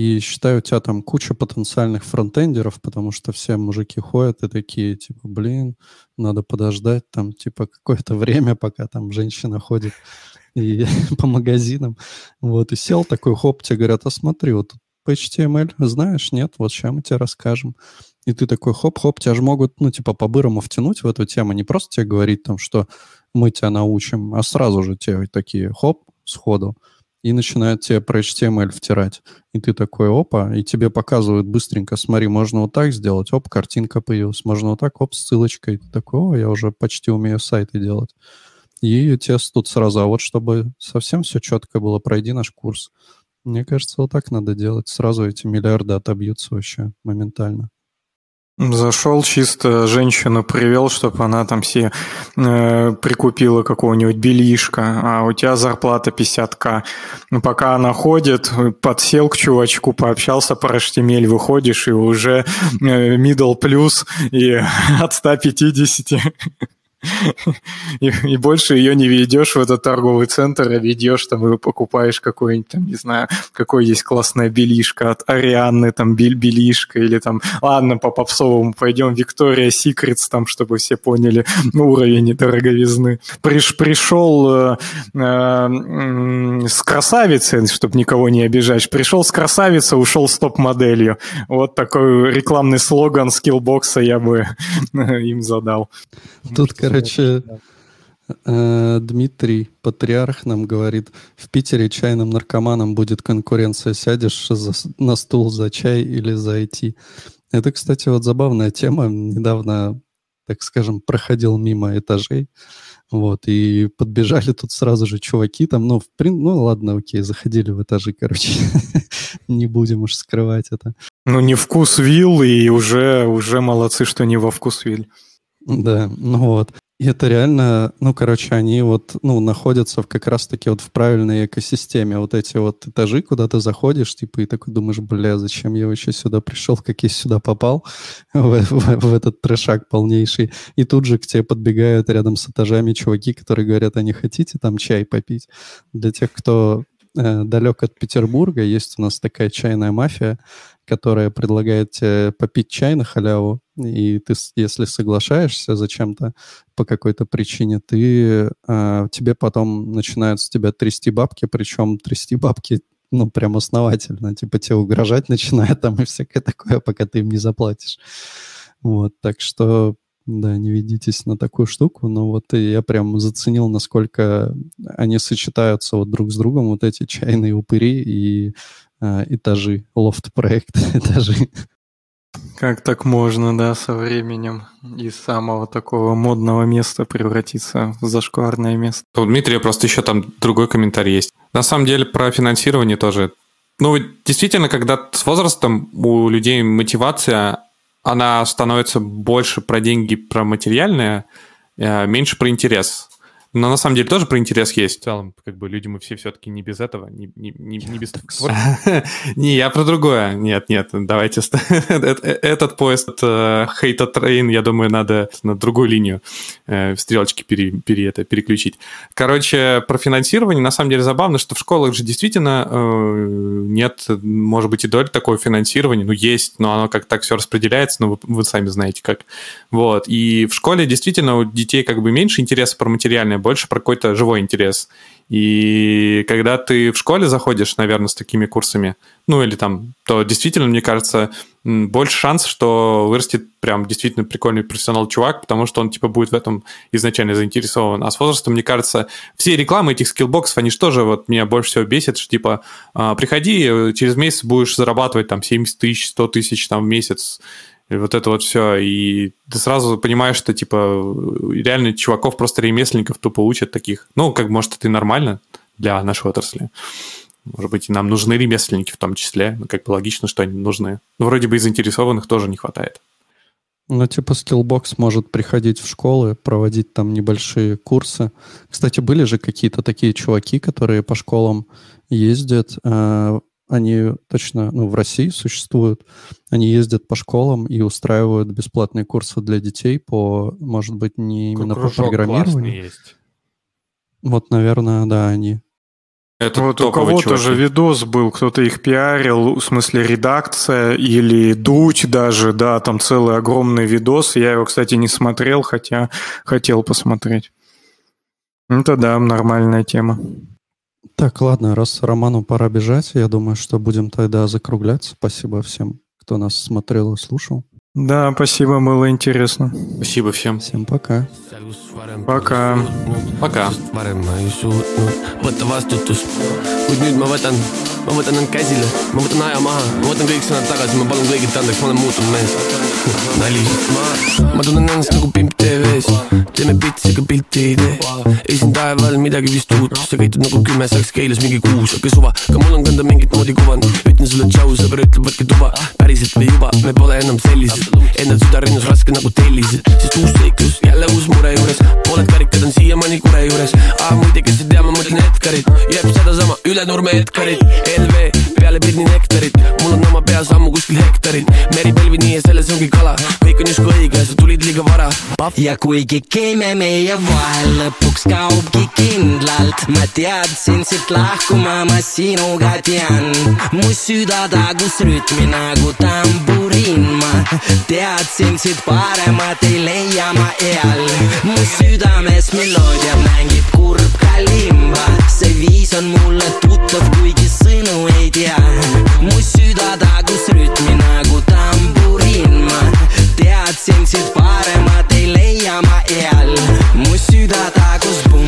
И считаю, у тебя там куча потенциальных фронтендеров, потому что все мужики ходят и такие, типа, блин, надо подождать там, типа, какое-то время, пока там женщина ходит и по магазинам. Вот, и сел такой, хоп, тебе говорят, а смотри, вот по HTML знаешь, нет, вот сейчас мы тебе расскажем. И ты такой, хоп-хоп, тебя же могут, ну, типа, по-бырому втянуть в эту тему, не просто тебе говорить там, что мы тебя научим, а сразу же тебе такие, хоп, сходу и начинают тебе про HTML втирать. И ты такой, опа, и тебе показывают быстренько, смотри, можно вот так сделать, оп, картинка появилась, можно вот так, оп, ссылочкой. Ты такой, о, я уже почти умею сайты делать. И тест тут сразу, а вот чтобы совсем все четко было, пройди наш курс. Мне кажется, вот так надо делать. Сразу эти миллиарды отобьются вообще моментально. Зашел чисто женщину привел, чтобы она там все э, прикупила какого-нибудь белишка, а у тебя зарплата 50к. Ну, пока она ходит, подсел к чувачку, пообщался по HTML, выходишь и уже э, middle plus и от 150 и, и больше ее не ведешь в этот торговый центр, а ведешь там и покупаешь какой-нибудь там, не знаю, какой есть классная белишка от Арианны, там бель белишка, или там, ладно, по попсовому пойдем Виктория Секретс, там, чтобы все поняли уровень дороговизны. Приш, пришел э, э, с красавицей, чтобы никого не обижать, пришел с красавицей, ушел с топ-моделью. Вот такой рекламный слоган скиллбокса я бы им задал. Тут, короче, э, Дмитрий, патриарх, нам говорит, в Питере чайным наркоманам будет конкуренция. Сядешь за, на стул за чай или за IT. Это, кстати, вот забавная тема. Недавно, так скажем, проходил мимо этажей. Вот, и подбежали тут сразу же чуваки там, ну, в прин... ну ладно, окей, заходили в этажи, короче, не будем уж скрывать это. Ну, не вкус вилл, и уже, уже молодцы, что не во вкус вилл. Да, ну вот. И это реально, ну, короче, они вот, ну, находятся в, как раз-таки вот в правильной экосистеме. Вот эти вот этажи, куда ты заходишь, типа, и такой думаешь, бля, зачем я вообще сюда пришел, как я сюда попал, в, в, в этот трешак полнейший. И тут же к тебе подбегают рядом с этажами чуваки, которые говорят, а не хотите там чай попить? Для тех, кто э, далек от Петербурга, есть у нас такая чайная мафия, которая предлагает тебе попить чай на халяву, и ты, если соглашаешься зачем-то по какой-то причине, ты, э, тебе потом начинают с тебя трясти бабки, причем трясти бабки ну, прям основательно. Типа тебе угрожать начинает там и всякое такое, пока ты им не заплатишь. Вот, так что, да, не ведитесь на такую штуку, но вот я прям заценил, насколько они сочетаются вот друг с другом, вот эти чайные упыри и этажи, лофт-проект этажи. Как так можно, да, со временем из самого такого модного места превратиться в зашкварное место? У Дмитрия просто еще там другой комментарий есть. На самом деле про финансирование тоже. Ну, действительно, когда с возрастом у людей мотивация, она становится больше про деньги, про материальное, э, меньше про интерес. Но на самом деле тоже про интерес есть. В целом, как бы люди мы все все-таки не без этого, не, не, не, не без... Не, я про другое. Нет, нет, давайте... Этот поезд, хейта трейн, я думаю, надо на другую линию э, стрелочки переключить. Короче, про финансирование, на самом деле забавно, что в школах же действительно э, нет, может быть, и доли такого финансирования, ну, есть, но оно как так все распределяется, но вы сами знаете как. Вот, и в школе действительно у детей как бы меньше интереса про материальное, больше про какой-то живой интерес. И когда ты в школе заходишь, наверное, с такими курсами, ну или там, то действительно, мне кажется, больше шанс, что вырастет прям действительно прикольный профессионал-чувак, потому что он, типа, будет в этом изначально заинтересован. А с возрастом, мне кажется, все рекламы этих скиллбоксов, они же тоже вот меня больше всего бесит, что, типа, а, приходи, через месяц будешь зарабатывать там 70 тысяч, 100 тысяч там в месяц, и вот это вот все. И ты сразу понимаешь, что, типа, реально чуваков просто ремесленников тупо учат таких. Ну, как, может, это и нормально для нашей отрасли. Может быть, и нам нужны ремесленники в том числе. Ну, как бы логично, что они нужны. Но вроде бы и заинтересованных тоже не хватает. Ну, типа Skillbox может приходить в школы, проводить там небольшие курсы. Кстати, были же какие-то такие чуваки, которые по школам ездят, э, они точно, ну, в России существуют. Они ездят по школам и устраивают бесплатные курсы для детей по, может быть, не именно Кружок по программированию. есть. Вот, наверное, да, они. Это вот у кого-то же видос был, кто-то их пиарил, в смысле редакция или дуть даже, да, там целый огромный видос. Я его, кстати, не смотрел, хотя хотел посмотреть. Это да, нормальная тема. Так, ладно, раз Роману пора бежать, я думаю, что будем тогда закругляться. Спасибо всем, кто нас смотрел и слушал. Да, спасибо, было интересно. Спасибо всем. Всем пока. Пока. Пока. Ma võtan, end käsile, ma võtan aja maha, ma võtan kõik sõnad tagasi, ma palun kõigilt andeks, ma olen muutunud mees. nali, ma, tunnen ennast nagu pimp tv-s, teeme pitsi, aga pilti ei tee. ei siin taeval midagi vist uut, sa käitud nagu kümme saaks keeles mingi kuus, aga suva, ka mul on kanda mingit moodi kuvand. ütlen sulle tšau, sõber ütleb, võtke tuba, päriselt või juba, me pole enam sellised. Endal süda rinnus raske nagu tellised, sest uus seiklus jälle uus mure juures. pooled karikad on siiamaani kure juures, aa muide, kes ei tea, ma mõtlen Edgarit, jääb sedasama üle nurme Edgarit, LV peale pirni nektarit, mul on oma peas ammu kuskil hektarid, meri põlvini ja selles ongi kala, kõik on justkui õige, sa tulid liiga vara. ja kuigi keeme meie vahel lõpuks kaobki kindlalt, ma teadsin siit lahkuma, ma sinuga tean, mu süda tagus rütmi nagu tamburiin, ma teadsin siit paremat ei leia ma eal, mu südames meloodia mängib kurb kalimba, viis on mulle tuttav, kuigi sõnu ei tea. mu süda tagus rütmi nagu tamburiin, ma teadsin siit paremat ei leia ma eal. mu süda tagus.